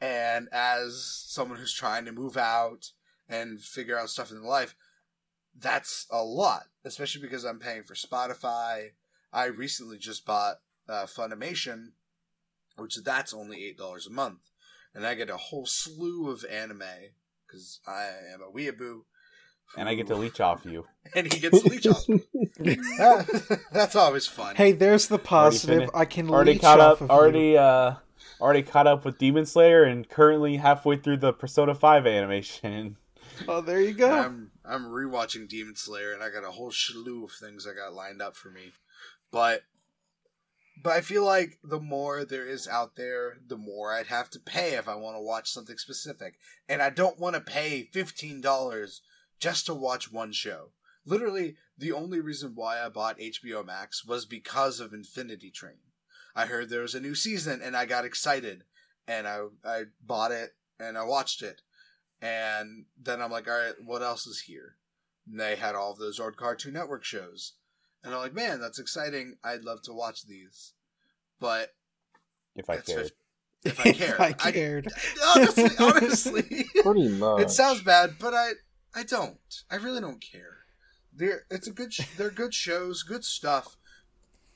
And as someone who's trying to move out and figure out stuff in life, that's a lot. Especially because I'm paying for Spotify. I recently just bought uh, Funimation, which that's only eight dollars a month, and I get a whole slew of anime because I am a weeaboo. and I get to leech off you. and he gets to leech off. That's always fun. Hey, there's the positive. I can Already leech caught off up. of Already uh, already caught up with Demon Slayer, and currently halfway through the Persona Five animation. Oh, there you go. I'm I'm rewatching Demon Slayer, and I got a whole slew of things I got lined up for me. But but I feel like the more there is out there, the more I'd have to pay if I want to watch something specific, and I don't want to pay fifteen dollars just to watch one show. Literally, the only reason why I bought HBO Max was because of Infinity Train. I heard there was a new season and I got excited and I I bought it and I watched it. And then I'm like, all right, what else is here? And they had all of those old Cartoon Network shows. And I'm like, man, that's exciting. I'd love to watch these. But If I cared. fif- if I cared. I I- cared. honestly, honestly, Pretty much. it sounds bad, but I I don't. I really don't care. They're it's a good sh- they're good shows, good stuff,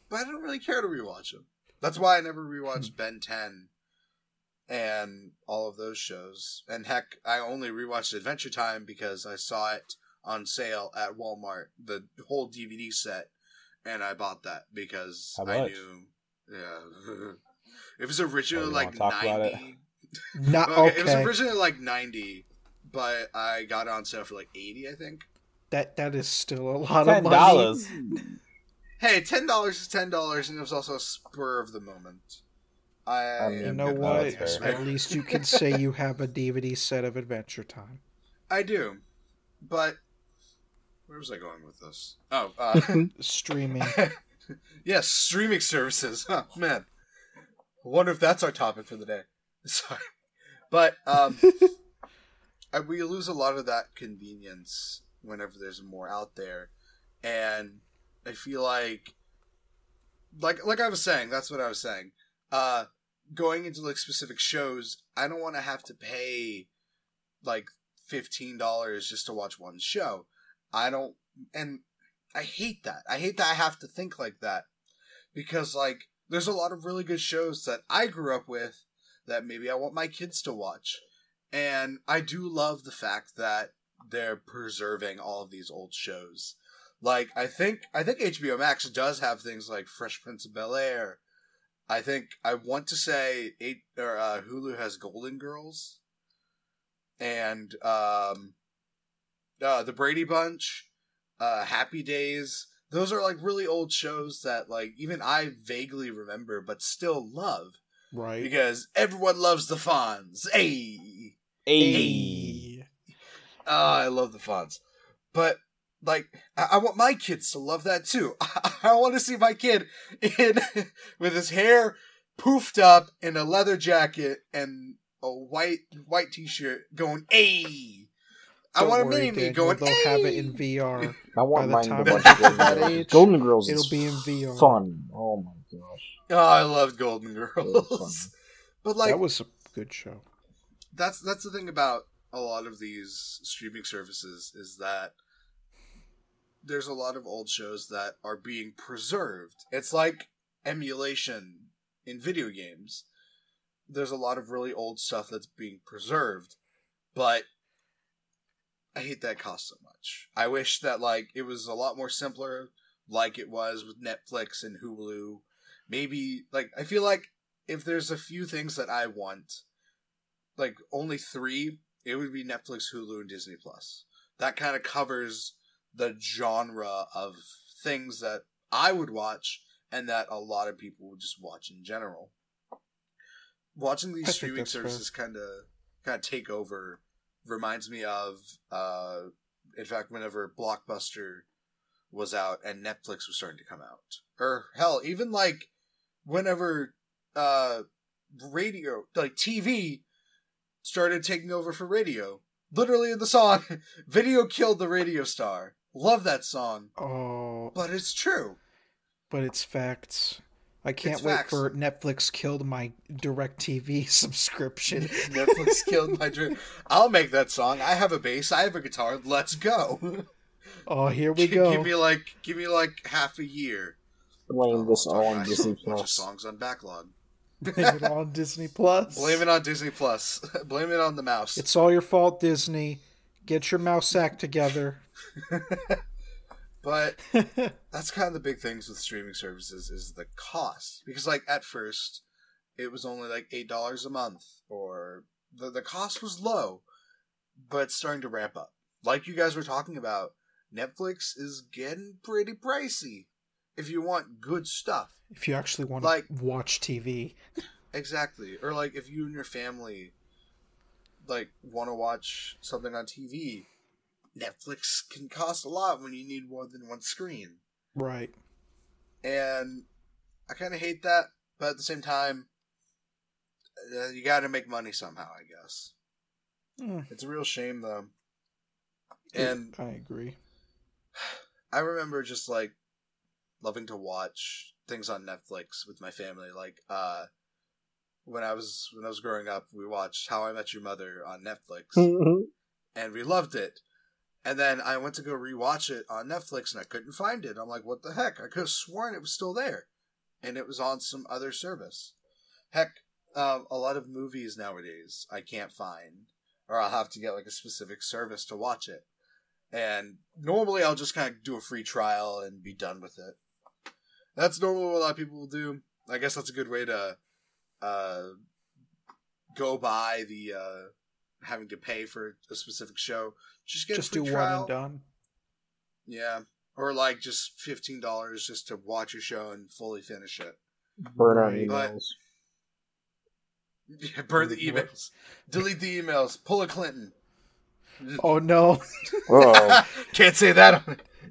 but I don't really care to rewatch them. That's why I never rewatched hmm. Ben 10 and all of those shows. And heck, I only rewatched Adventure Time because I saw it on sale at Walmart, the whole DVD set, and I bought that because How I much? knew yeah. it was originally Oh, like wanna talk about it? 90 Not okay, It was originally like 90, but I got it on sale for like 80, I think. That that is still a lot Ten of money. dollars. Hey, $10 is $10, and it was also a spur of the moment. I, um, I mean, You know good what? that, that's yes, fair. At least you can say you have a DVD set of Adventure Time. I do. But where was I going with this? Oh, uh, Streaming. yes, streaming services. Huh, man. I wonder if that's our topic for the day. Sorry. But um, I- we lose a lot of that convenience whenever there's more out there. And I feel like like like I was saying, that's what I was saying. Uh going into like specific shows, I don't want to have to pay like fifteen dollars just to watch one show. I don't and I hate that. I hate that I have to think like that. Because like there's a lot of really good shows that I grew up with that maybe I want my kids to watch. And I do love the fact that they're preserving all of these old shows. Like I think I think HBO Max does have things like Fresh Prince of Bel Air. I think I want to say eight or uh, Hulu has Golden Girls, and um, uh, the Brady Bunch, uh, Happy Days. Those are like really old shows that like even I vaguely remember, but still love Right. because everyone loves the Fonz. Hey. Hey. Oh, I love the Fonz. But like I, I want my kids to love that too. I, want to see my kid in with his hair poofed up in a leather jacket and a white white t-shirt going "Ay." I Don't want a worry, mini me Daniel, going They'll "Ay." have it in VR. I want the mine time to Golden that Girls. age, Golden Girls it'll is be in VR. fun. Oh my gosh. Oh, I loved Golden Girls. but like that was a good show. that's that's the thing about a lot of these streaming services is that there's a lot of old shows that are being preserved. It's like emulation in video games. There's a lot of really old stuff that's being preserved, but I hate that cost so much. I wish that like it was a lot more simpler like it was with Netflix and Hulu. Maybe like I feel like if there's a few things that I want like only three, it would be Netflix, Hulu, and Disney Plus. That kind of covers the genre of things that I would watch and that a lot of people would just watch in general. Watching these streaming services kind of kind of take over reminds me of uh in fact whenever Blockbuster was out and Netflix was starting to come out. Or hell, even like whenever uh radio like TV started taking over for radio. Literally in the song, video killed the radio star. Love that song, Oh, but it's true. but it's facts. I can't It's wait facts. for Netflix killed my DirecTV subscription. Netflix killed my dream. I'll make that song. I have a bass. I have a guitar. Let's go. Oh, here we G- go. Give me like, give me like half a year. Blame oh, this Oh, all on Disney have bunch of Plus. songs on backlog. Blame it on Disney Plus. Blame it on Disney Plus. Blame it on the mouse. It's all your fault, Disney. Get your mouse act together. But that's kind of the big things with streaming services is the cost. Because like at first it was only like eight dollars a month or the, the cost was low but it's starting to ramp up. Like you guys were talking about netflix is getting pretty pricey if you want good stuff. If you actually want Like- to watch TV. exactly. Or like if you and your family like want to watch something on tv netflix can cost a lot when you need more than one screen Right. and I kind of hate that. but at the same time, uh, you got to make money somehow. I guess Hmm. it's a real shame though. And I agree. I remember just like loving to watch things on Netflix with my family. Like uh when I was when I was growing up, we watched How I Met Your Mother on Netflix and we loved it. And then I went to go rewatch it on Netflix and I couldn't find it. I'm like, what the heck? I could have sworn it was still there. And it was on some other service. Heck, um, a lot of movies nowadays I can't find. Or I'll have to get like a specific service to watch it. And normally I'll just kind of do a free trial and be done with it. That's normally what a lot of people will do. I guess that's a good way to uh, go by the uh, having to pay for a specific show. Just get Just a free do trial. one and done. Yeah. Or like just fifteen dollars just to watch a show and fully finish it. Burn our Right. But- emails. Yeah, burn the emails. Delete the emails. Pull a Clinton. Oh no, Can't say that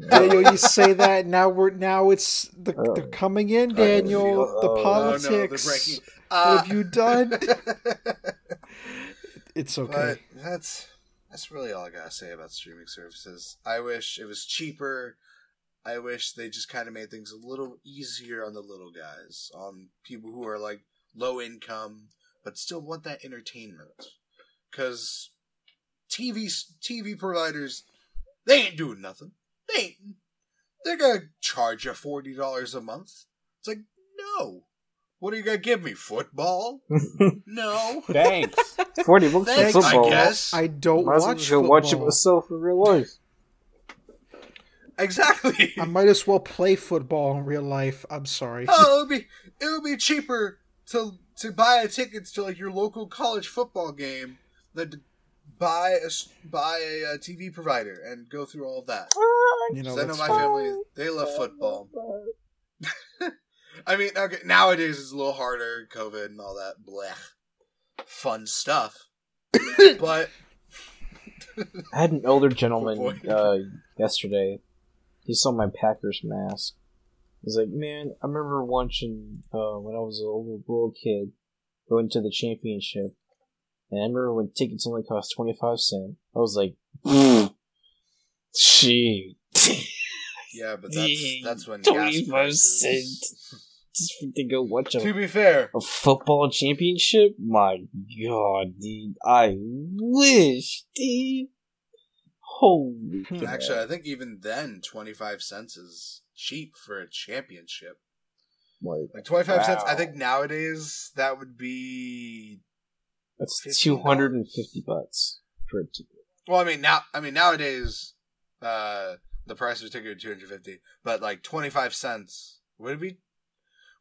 Daniel! You say that now. We're now it's the, Oh. they're coming in, Daniel. The oh, no, politics. Oh no, they're. What Uh, have you done? It's okay. But that's that's really all I gotta say about streaming services. I wish it was cheaper. I wish they just kind of made things a little easier on the little guys, on people who are like low income but still want that entertainment. Because TV TV providers, they ain't doing nothing. They ain't. They're gonna charge you forty dollars a month. It's like no. What are you gonna give me? Football? No. Thanks. Forty bucks for football. I guess. I don't Might as well watch just go watch it myself in real life. Exactly. I might as well play football in real life. I'm sorry. oh, it would be it would be cheaper to to buy a tickets to like your local college football game than to buy a s- buy a, uh TV provider and go through all of that. You know, 'Cause I know my fine. family they love football. I mean, okay, nowadays it's a little harder, COVID and all that blech, fun stuff. but I had an older Oh, gentleman uh, yesterday. He saw my Packers mask. He's like, "Man, I remember watching uh, when I was a little, little kid going to the championship, and I remember when tickets only cost twenty five cent. I was like, shoot, yeah, but that's that's when twenty gas prices. cent to go watch a To be fair, a football championship? My god, dude. I wish, dude. Holy Hmm. cow. actually, I think even then, twenty five cents is cheap for a championship. Like, Like twenty five cents. I think nowadays that would be. that's $15. 250 bucks for a ticket. Well, I mean now. I mean nowadays, uh, the price of a ticket is two hundred fifty. But like twenty five cents would it be?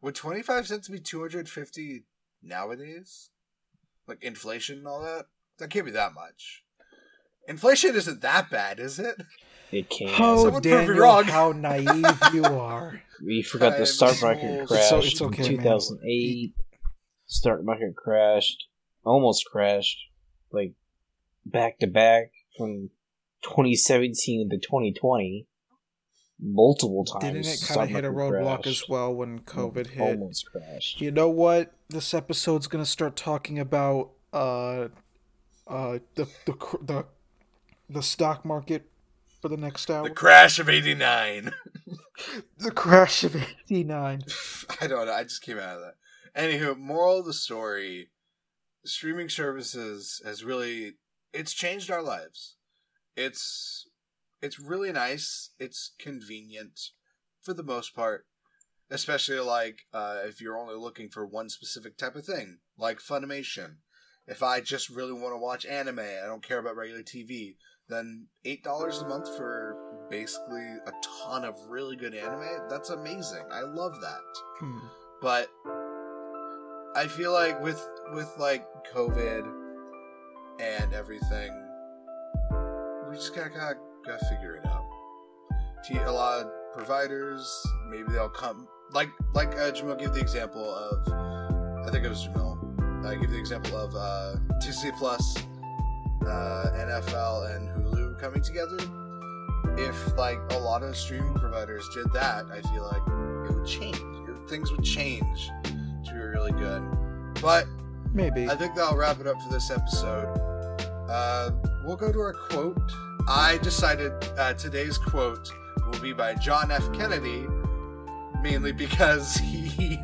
Would twenty five cents be two hundred fifty nowadays? Like inflation and all that. That can't be that much. Inflation isn't that bad, is it? It can. Oh, Someone prove me Daniel, wrong. how naive you are. we forgot the I'm stock market It's crashed so- it's okay, in man. 2008. Stock market crashed, almost crashed, like back to back from 2017 to 2020. Multiple times. Didn't it kind of hit a roadblock crashed. as well when COVID hit? Almost crashed. You know what? This episode's gonna start talking about uh, uh, the the the the stock market for the next hour. The crash of eighty nine. the crash of '89. I don't know. I just came out of that. Anywho, moral of the story: streaming services has really it's changed our lives. It's it's really nice. It's convenient for the most part, especially like uh, if you're only looking for one specific type of thing, like Funimation. If I just really want to watch anime, I don't care about regular TV. Then eight dollars a month for basically a ton of really good anime. That's amazing. I love that Hmm. but I feel like with with like COVID and everything, we just gotta gotta, gotta figure it out. T- a lot of providers, maybe they'll come like like uh, Jamil gave the example of, I think it was Jamil. I give the example of uh, Disney Plus, uh, NFL, and Hulu coming together. If like a lot of streaming providers did that, I feel like it would change. Things would change to to be really good. But Maybe. I think that'll wrap it up for this episode. Uh, we'll go to our quote. I decided uh, today's quote will be by John F. Kennedy, mainly because he,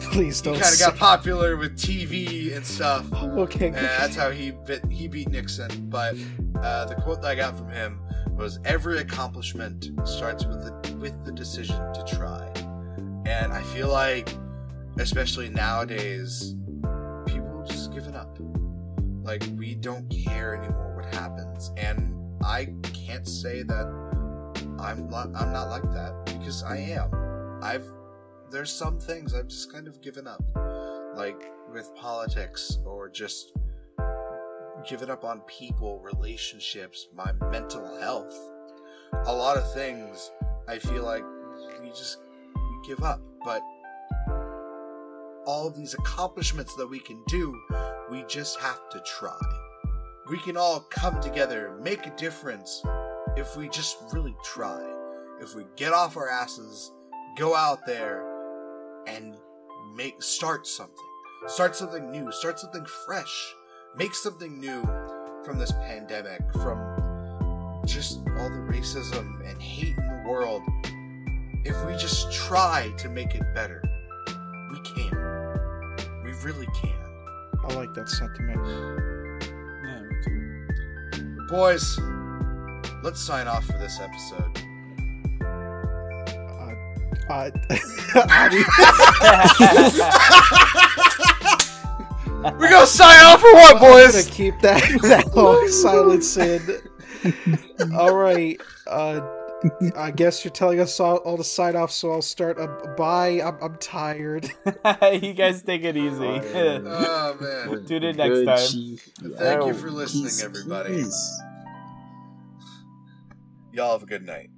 Please don't. kind of got popular with TV and stuff. okay. And that's how he bit, he beat Nixon. But uh, the quote that I got from him was, "Every accomplishment starts with the with the decision to try." And I feel like, especially nowadays, people just given up. Like we don't care anymore what happens, and I can't say that I'm not I'm not like that because I am. I've there's some things I've just kind of given up, like with politics or just given up on people, relationships, my mental health. A lot of things I feel like we just we give up, but all of these accomplishments that we can do, we just have to try. We can all come together, make a difference if we just really try. If we get off our asses, go out there and make start something. Start something new, start something fresh. Make something new from this pandemic, from just all the racism and hate in the world. If we just try to make it better, we can. We really can. I like that sentiment. Yeah, me too. Boys, let's sign off for this episode. Uh, Adi- We're gonna sign off for what, I'm gonna boys? keep that that long silence in. All right. Uh, I guess you're telling us all, all to sign off, so I'll start. Uh, bye. I'm, I'm tired. you guys take it easy. Oh man. Tune in next time. Chief. Thank you Oh, for listening, Peace, everybody. peace. Y'all have a good night.